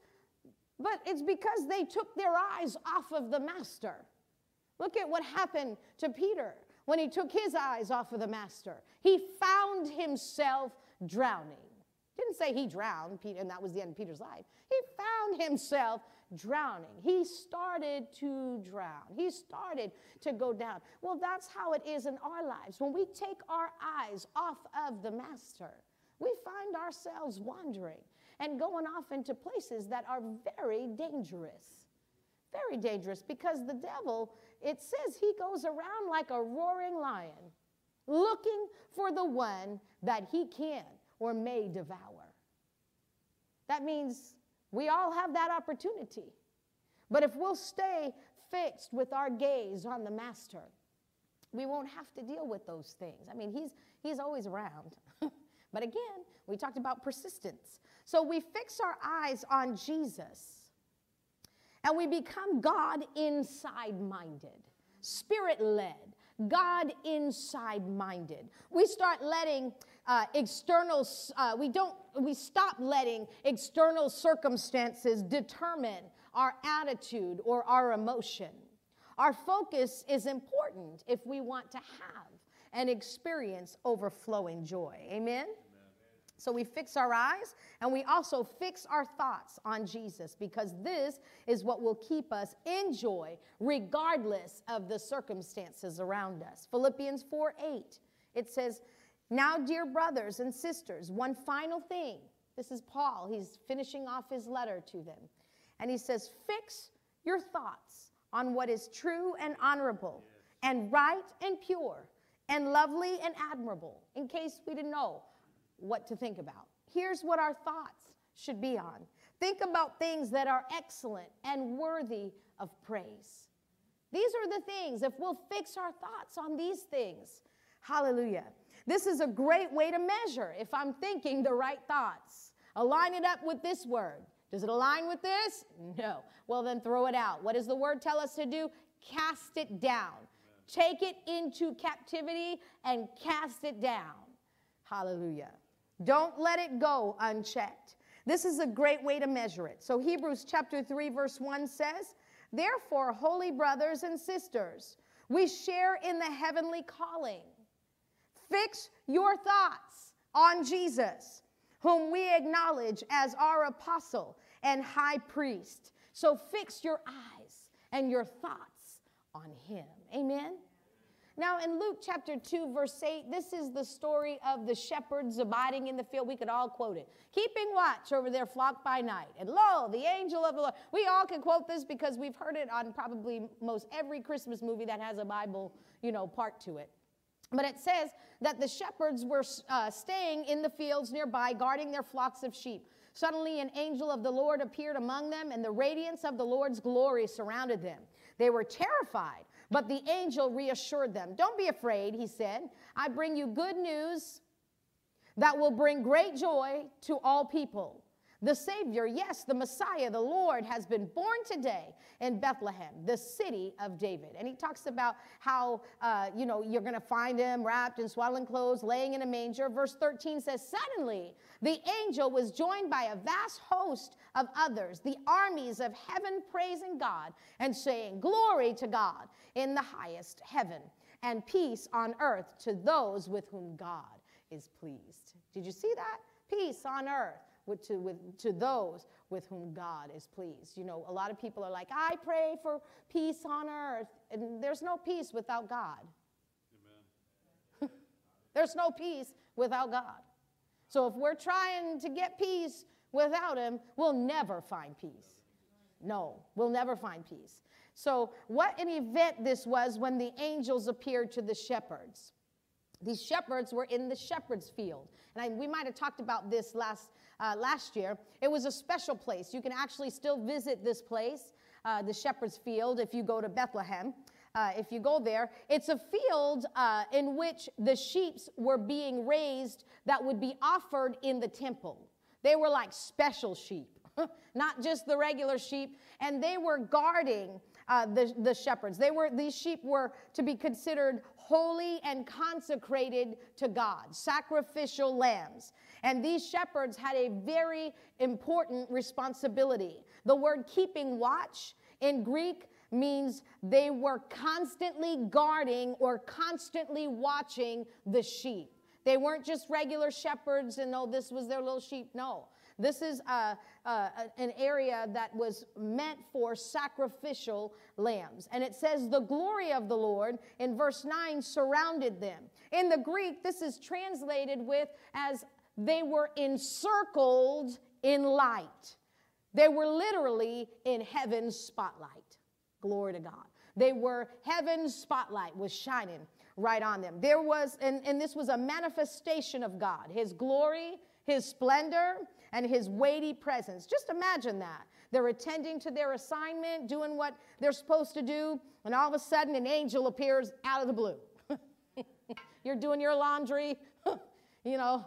but it's because they took their eyes off of the master. Look at what happened to Peter when he took his eyes off of the master. He found himself drowning. Didn't say he drowned, Peter, and that was the end of Peter's life. He found himself drowning. He started to drown. He started to go down. Well, that's how it is in our lives. When we take our eyes off of the Master, we find ourselves wandering and going off into places that are very dangerous. Very dangerous because the devil, it says he goes around like a roaring lion, looking for the one that he can or may devour. That means we all have that opportunity. But if we'll stay fixed with our gaze on the Master, we won't have to deal with those things. I mean, he's, he's always around. but again, we talked about persistence. So we fix our eyes on Jesus. and we become God inside minded, spirit led, God inside minded. We start letting uh, external, uh, we don't, we stop letting external circumstances determine our attitude or our emotion. Our focus is important if we want to have and experience overflowing joy. Amen? So we fix our eyes and we also fix our thoughts on Jesus because this is what will keep us in joy regardless of the circumstances around us. Philippians 4 8, it says, Now, dear brothers and sisters, one final thing. This is Paul. He's finishing off his letter to them. And he says, Fix your thoughts on what is true and honorable and right and pure and lovely and admirable, in case we didn't know what to think about. Here's what our thoughts should be on think about things that are excellent and worthy of praise. These are the things, if we'll fix our thoughts on these things, hallelujah. This is a great way to measure if I'm thinking the right thoughts. Align it up with this word. Does it align with this? No. Well, then throw it out. What does the word tell us to do? Cast it down. Take it into captivity and cast it down. Hallelujah. Don't let it go unchecked. This is a great way to measure it. So, Hebrews chapter 3, verse 1 says, Therefore, holy brothers and sisters, we share in the heavenly calling. Fix your thoughts on Jesus, whom we acknowledge as our apostle and high priest. So, fix your eyes and your thoughts on him. Amen. Now, in Luke chapter 2, verse 8, this is the story of the shepherds abiding in the field. We could all quote it. Keeping watch over their flock by night. And lo, the angel of the Lord. We all can quote this because we've heard it on probably most every Christmas movie that has a Bible, you know, part to it. But it says that the shepherds were uh, staying in the fields nearby, guarding their flocks of sheep. Suddenly, an angel of the Lord appeared among them, and the radiance of the Lord's glory surrounded them. They were terrified. But the angel reassured them. Don't be afraid, he said. I bring you good news that will bring great joy to all people. The Savior, yes, the Messiah, the Lord, has been born today in Bethlehem, the city of David. And he talks about how, uh, you know, you're going to find him wrapped in swaddling clothes, laying in a manger. Verse 13 says, Suddenly the angel was joined by a vast host of others, the armies of heaven praising God and saying, Glory to God in the highest heaven, and peace on earth to those with whom God is pleased. Did you see that? Peace on earth with, to, with, to those with whom God is pleased. You know, a lot of people are like, I pray for peace on earth. And there's no peace without God. there's no peace without God. So if we're trying to get peace without Him, we'll never find peace. No, we'll never find peace. So, what an event this was when the angels appeared to the shepherds. These shepherds were in the shepherd's field. And I, we might have talked about this last, uh, last year. It was a special place. You can actually still visit this place, uh, the shepherd's field, if you go to Bethlehem. Uh, if you go there, it's a field uh, in which the sheep were being raised that would be offered in the temple. They were like special sheep, not just the regular sheep, and they were guarding uh, the, the shepherds. They were, these sheep were to be considered holy and consecrated to God, sacrificial lambs. And these shepherds had a very important responsibility. The word keeping watch in Greek means they were constantly guarding or constantly watching the sheep. They weren't just regular shepherds and oh, this was their little sheep. No. This is a, a, an area that was meant for sacrificial lambs. And it says, the glory of the Lord in verse 9 surrounded them. In the Greek, this is translated with as they were encircled in light. They were literally in heaven's spotlight. Glory to God. They were heaven's spotlight was shining right on them. There was, and, and this was a manifestation of God, His glory, His splendor, and his weighty presence. Just imagine that. They're attending to their assignment, doing what they're supposed to do, and all of a sudden an angel appears out of the blue. You're doing your laundry, you know,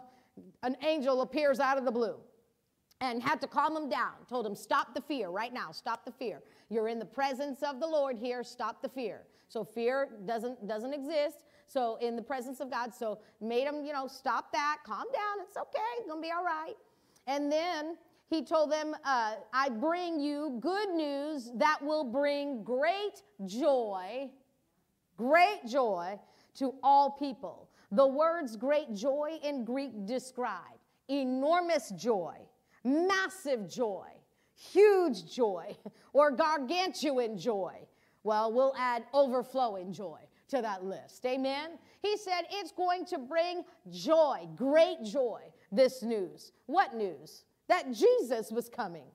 an angel appears out of the blue. and had to calm him down. Told him, Stop the fear right now, stop the fear. You're in the presence of the Lord here, stop the fear. So fear doesn't, doesn't exist. So in the presence of God, so made him, you know, stop that, calm down, it's okay, it's gonna be all right. And then he told them, uh, I bring you good news that will bring great joy, great joy to all people. The words great joy in Greek describe enormous joy, massive joy, huge joy, or gargantuan joy. Well, we'll add overflowing joy to that list. Amen? He said it's going to bring joy, great joy, this news. What news? That Jesus was coming.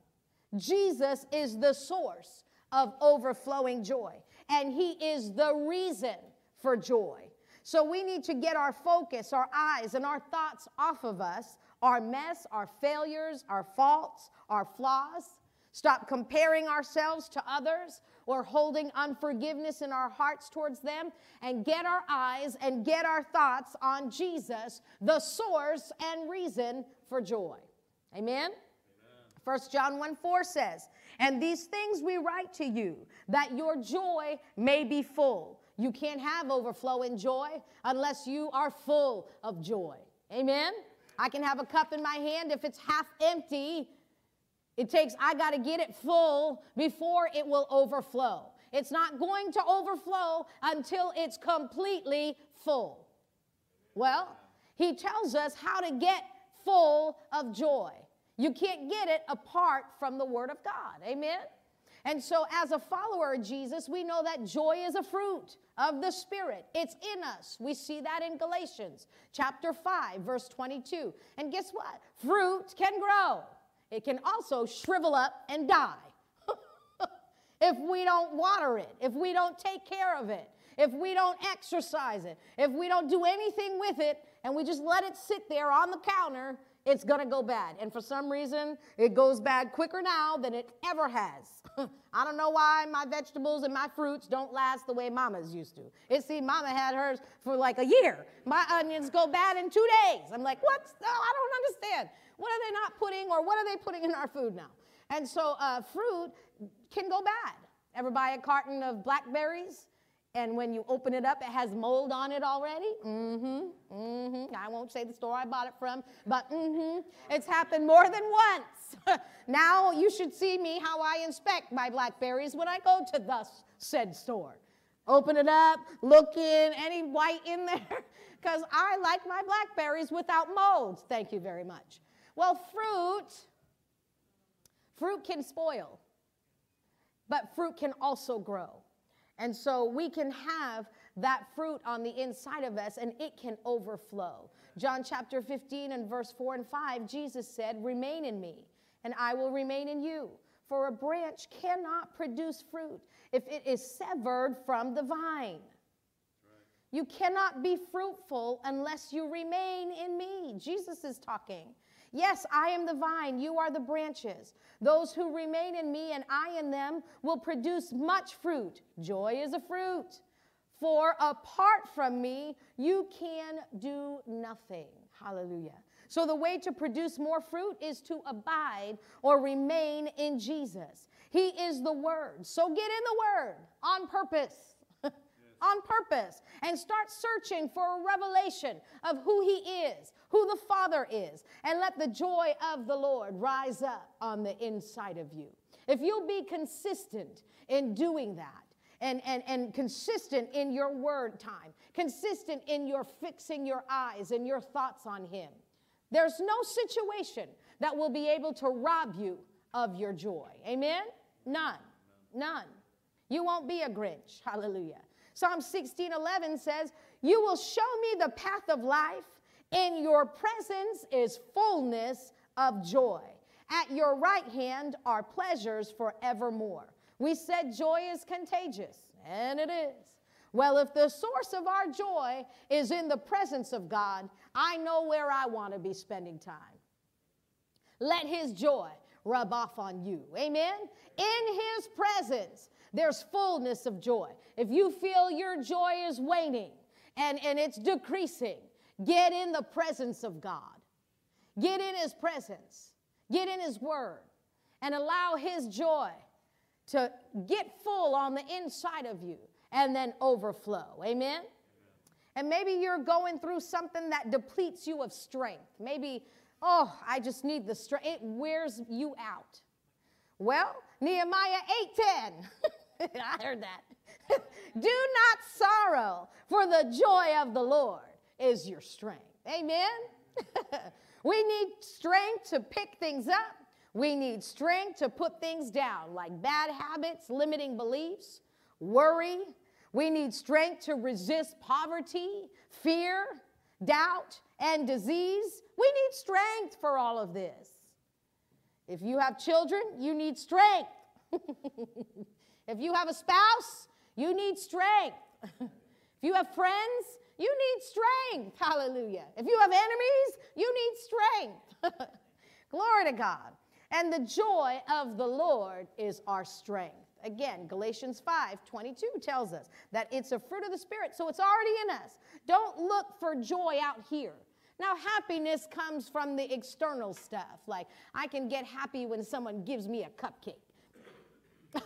Jesus is the source of overflowing joy, and He is the reason for joy. So we need to get our focus, our eyes, and our thoughts off of us, our mess, our failures, our faults, our flaws. Stop comparing ourselves to others or holding unforgiveness in our hearts towards them and get our eyes and get our thoughts on Jesus, the source and reason for joy. Amen? First John 1 4 says, And these things we write to you, that your joy may be full. You can't have overflow overflowing joy unless you are full of joy. Amen? I can have a cup in my hand if it's half empty. It takes, I got to get it full before it will overflow. It's not going to overflow until it's completely full. Well, he tells us how to get full of joy. You can't get it apart from the Word of God. Amen? And so, as a follower of Jesus, we know that joy is a fruit of the Spirit. It's in us. We see that in Galatians chapter 5, verse 22. And guess what? Fruit can grow, it can also shrivel up and die if we don't water it, if we don't take care of it, if we don't exercise it, if we don't do anything with it, and we just let it sit there on the counter it's to go bad. And for some reason, it goes bad quicker now than it ever has. I don't know why my vegetables and my fruits don't last the way mama's used to. It see, mama had hers for like a year. My onions go bad in two days. I'm like, what? No, I don't understand. What are they not putting or what are they putting in our food now? And so uh, fruit can go bad. Ever buy a carton of blackberries? And when you open it up, it has mold on it already. Mm-hmm. Mm-hmm. I won't say the store I bought it from, but mm-hmm. It's happened more than once. now you should see me how I inspect my blackberries when I go to the said store. Open it up, look in, any white in there, because I like my blackberries without mold. Thank you very much. Well, fruit, fruit can spoil, but fruit can also grow. And so we can have that fruit on the inside of us and it can overflow. John chapter 15 and verse 4 and 5, Jesus said, Remain in me, and I will remain in you. For a branch cannot produce fruit if it is severed from the vine. You cannot be fruitful unless you remain in me. Jesus is talking. Yes, I am the vine, you are the branches. Those who remain in me and I in them will produce much fruit. Joy is a fruit. For apart from me, you can do nothing. Hallelujah. So, the way to produce more fruit is to abide or remain in Jesus. He is the Word. So, get in the Word on purpose on purpose and start searching for a revelation of who He is, who the Father is, and let the joy of the Lord rise up on the inside of you. If you'll be consistent in doing that, and, and, and consistent in your word time, consistent in your fixing your eyes and your thoughts on Him, there's no situation that will be able to rob you of your joy. Amen? None. None. You won't be a Grinch. Hallelujah. Psalm 16 11 says, You will show me the path of life. In your presence is fullness of joy. At your right hand are pleasures forevermore. We said joy is contagious, and it is. Well, if the source of our joy is in the presence of God, I know where I want to be spending time. Let His joy rub off on you. Amen? In His presence there's fullness of joy. If you feel your joy is waning and, and it's decreasing, get in the presence of God. Get in His presence. Get in His Word and allow His joy to get full on the inside of you and then overflow. Amen? And maybe you're going through something that depletes you of strength. Maybe, oh, I just need the strength. It wears you out. Well, Nehemiah 8:10. I heard that. Do not sorrow, for the joy of the Lord is your strength. Amen. we need strength to pick things up. We need strength to put things down, like bad habits, limiting beliefs, worry. We need strength to resist poverty, fear, doubt, and disease. We need strength for all of this. If you have children, you need strength. if you have a spouse, you need strength. if you have friends, you need strength. Hallelujah. If you have enemies, you need strength. Glory to God. And the joy of the Lord is our strength. Again, Galatians 5 22 tells us that it's a fruit of the Spirit, so it's already in us. Don't look for joy out here. Now, happiness comes from the external stuff. Like, I can get happy when someone gives me a cupcake.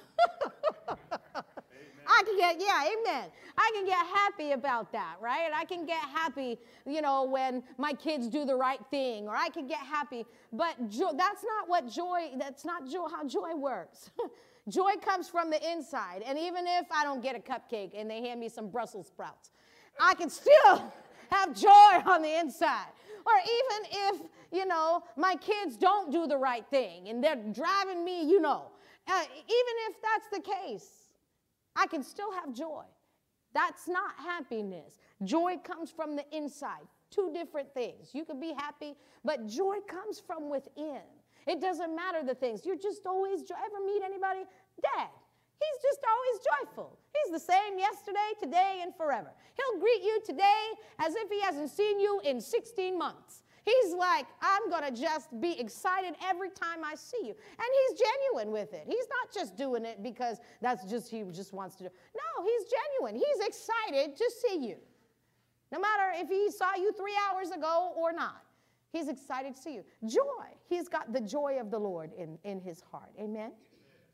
I can get, yeah, amen. I can get happy about that, right? I can get happy, you know, when my kids do the right thing, or I can get happy. But jo- that's not what joy, that's not joy, how joy works. joy comes from the inside. And even if I don't get a cupcake and they hand me some Brussels sprouts, I can still have joy on the inside. Or even if, you know, my kids don't do the right thing and they're driving me, you know, uh, even if that's the case, I can still have joy. That's not happiness. Joy comes from the inside. Two different things. You can be happy, but joy comes from within. It doesn't matter the things. You're just always joy. Ever meet anybody? Dad. He's just always joyful. He's the same yesterday, today, and forever. He'll greet you today as if he hasn't seen you in 16 months. He's like, I'm going to just be excited every time I see you. And he's genuine with it. He's not just doing it because that's just he just wants to do. No, he's genuine. He's excited to see you. No matter if he saw you 3 hours ago or not. He's excited to see you. Joy. He's got the joy of the Lord in, in his heart. Amen.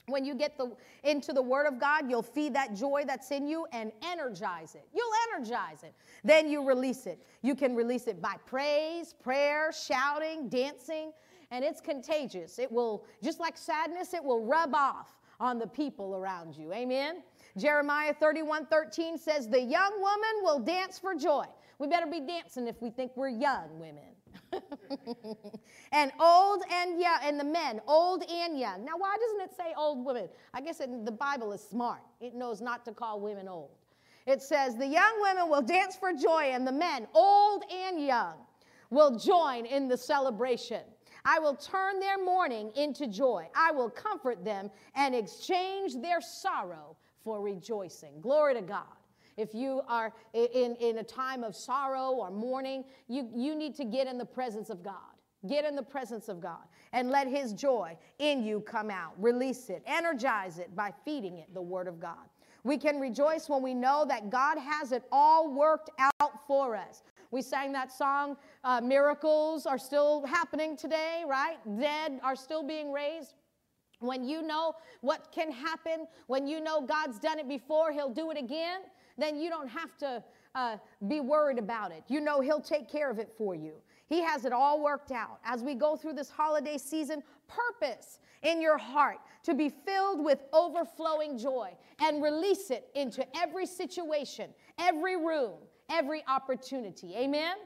When you get the, into the Word of God, you'll feed that joy that's in you and energize it. You'll energize it. Then you release it. You can release it by praise, prayer, shouting, dancing, and it's contagious. It will, just like sadness, it will rub off on the people around you. Amen. Jeremiah 31 13 says, The young woman will dance for joy. We better be dancing if we think we're young women. and old and young, and the men, old and young. Now, why doesn't it say old women? I guess it, the Bible is smart. It knows not to call women old. It says, The young women will dance for joy, and the men, old and young, will join in the celebration. I will turn their mourning into joy. I will comfort them and exchange their sorrow for rejoicing. Glory to God. If you are in, in a time of sorrow or mourning, you, you need to get in the presence of God. Get in the presence of God and let His joy in you come out. Release it, energize it by feeding it the Word of God. We can rejoice when we know that God has it all worked out for us. We sang that song, uh, Miracles are still happening today, right? Dead are still being raised. When you know what can happen, when you know God's done it before, He'll do it again then you don't have to uh, be worried about it. You know He'll take care of it for you. He has it all worked out. As we go through this holiday season, purpose in your heart to be filled with overflowing joy and release it into every situation, every room, every opportunity. Amen?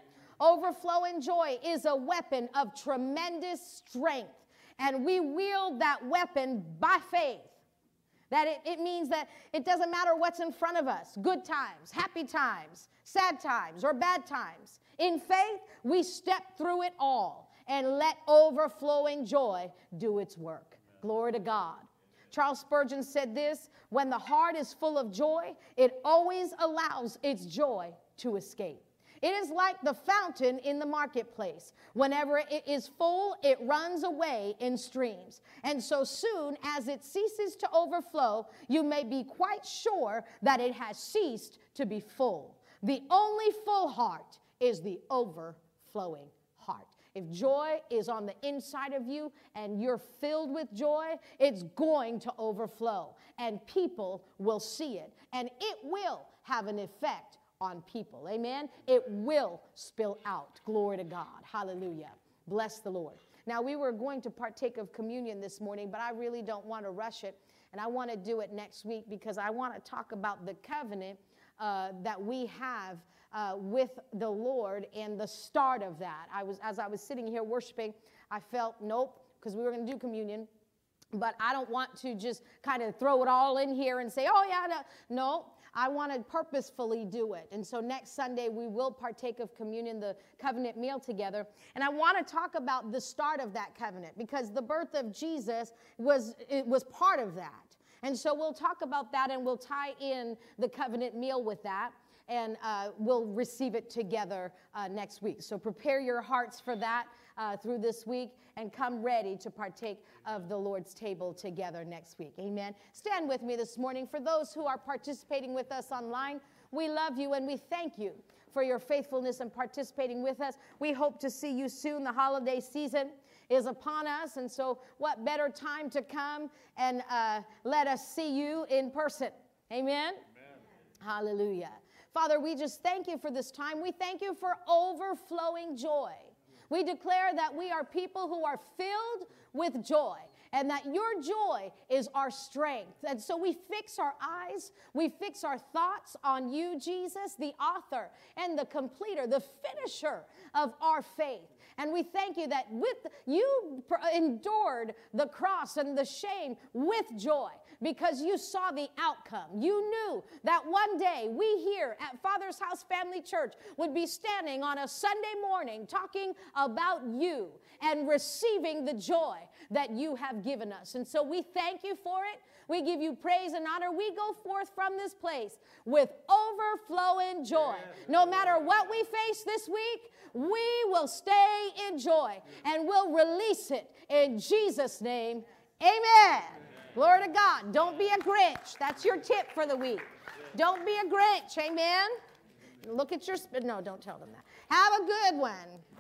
Overflowing joy is a weapon of tremendous strength, and we wield that weapon by faith. That it, it means that it doesn't matter what's in front of us good times, happy times, sad times, or bad times. In faith, we step through it all and let overflowing joy do its work. Glory to God. Charles Spurgeon said this when the heart is full of joy, it always allows its joy to escape. It is like the fountain in the marketplace. Whenever it is full, it runs away in streams. And so soon as it ceases to overflow, you may be quite sure that it has ceased to be full. The only full heart is the overflowing heart. If joy is on the inside of you and you're filled with joy, it's going to overflow and people will see it and it will have an effect on people. Amen. It will spill out. Glory to God. Hallelujah. Bless the Lord. Now, we were going to partake of communion this morning, but I really don't want to rush it. And I want to do it next week because I want to talk about the covenant uh, that we have uh, with the Lord and the start of that. I was, as I was sitting here worshiping, I felt, nope, because we were going to do communion. But I don't want to just kind of throw it all in here and say, oh, yeah, no. no I want to purposefully do it. And so next Sunday, we will partake of communion, the covenant meal together. And I want to talk about the start of that covenant because the birth of Jesus was, it was part of that. And so we'll talk about that and we'll tie in the covenant meal with that and uh, we'll receive it together uh, next week. So prepare your hearts for that uh, through this week and come ready to partake of the Lord's table together next week. Amen. Stand with me this morning. For those who are participating with us online, we love you and we thank you for your faithfulness and participating with us. We hope to see you soon. The holiday season is upon us. And so, what better time to come and uh, let us see you in person? Amen? Amen. Hallelujah. Father, we just thank you for this time. We thank you for overflowing joy. We declare that we are people who are filled with joy and that your joy is our strength. And so we fix our eyes, we fix our thoughts on you, Jesus, the author and the completer, the finisher of our faith. And we thank you that with you endured the cross and the shame with joy because you saw the outcome. You knew that one day we here at Father's House Family Church would be standing on a Sunday morning talking about you and receiving the joy that you have given us. And so we thank you for it. We give you praise and honor. We go forth from this place with overflowing joy. No matter what we face this week, we will stay in joy and we'll release it in Jesus' name. Amen. Glory to God. Don't be a Grinch. That's your tip for the week. Don't be a Grinch. Amen. Look at your, no, don't tell them that. Have a good one.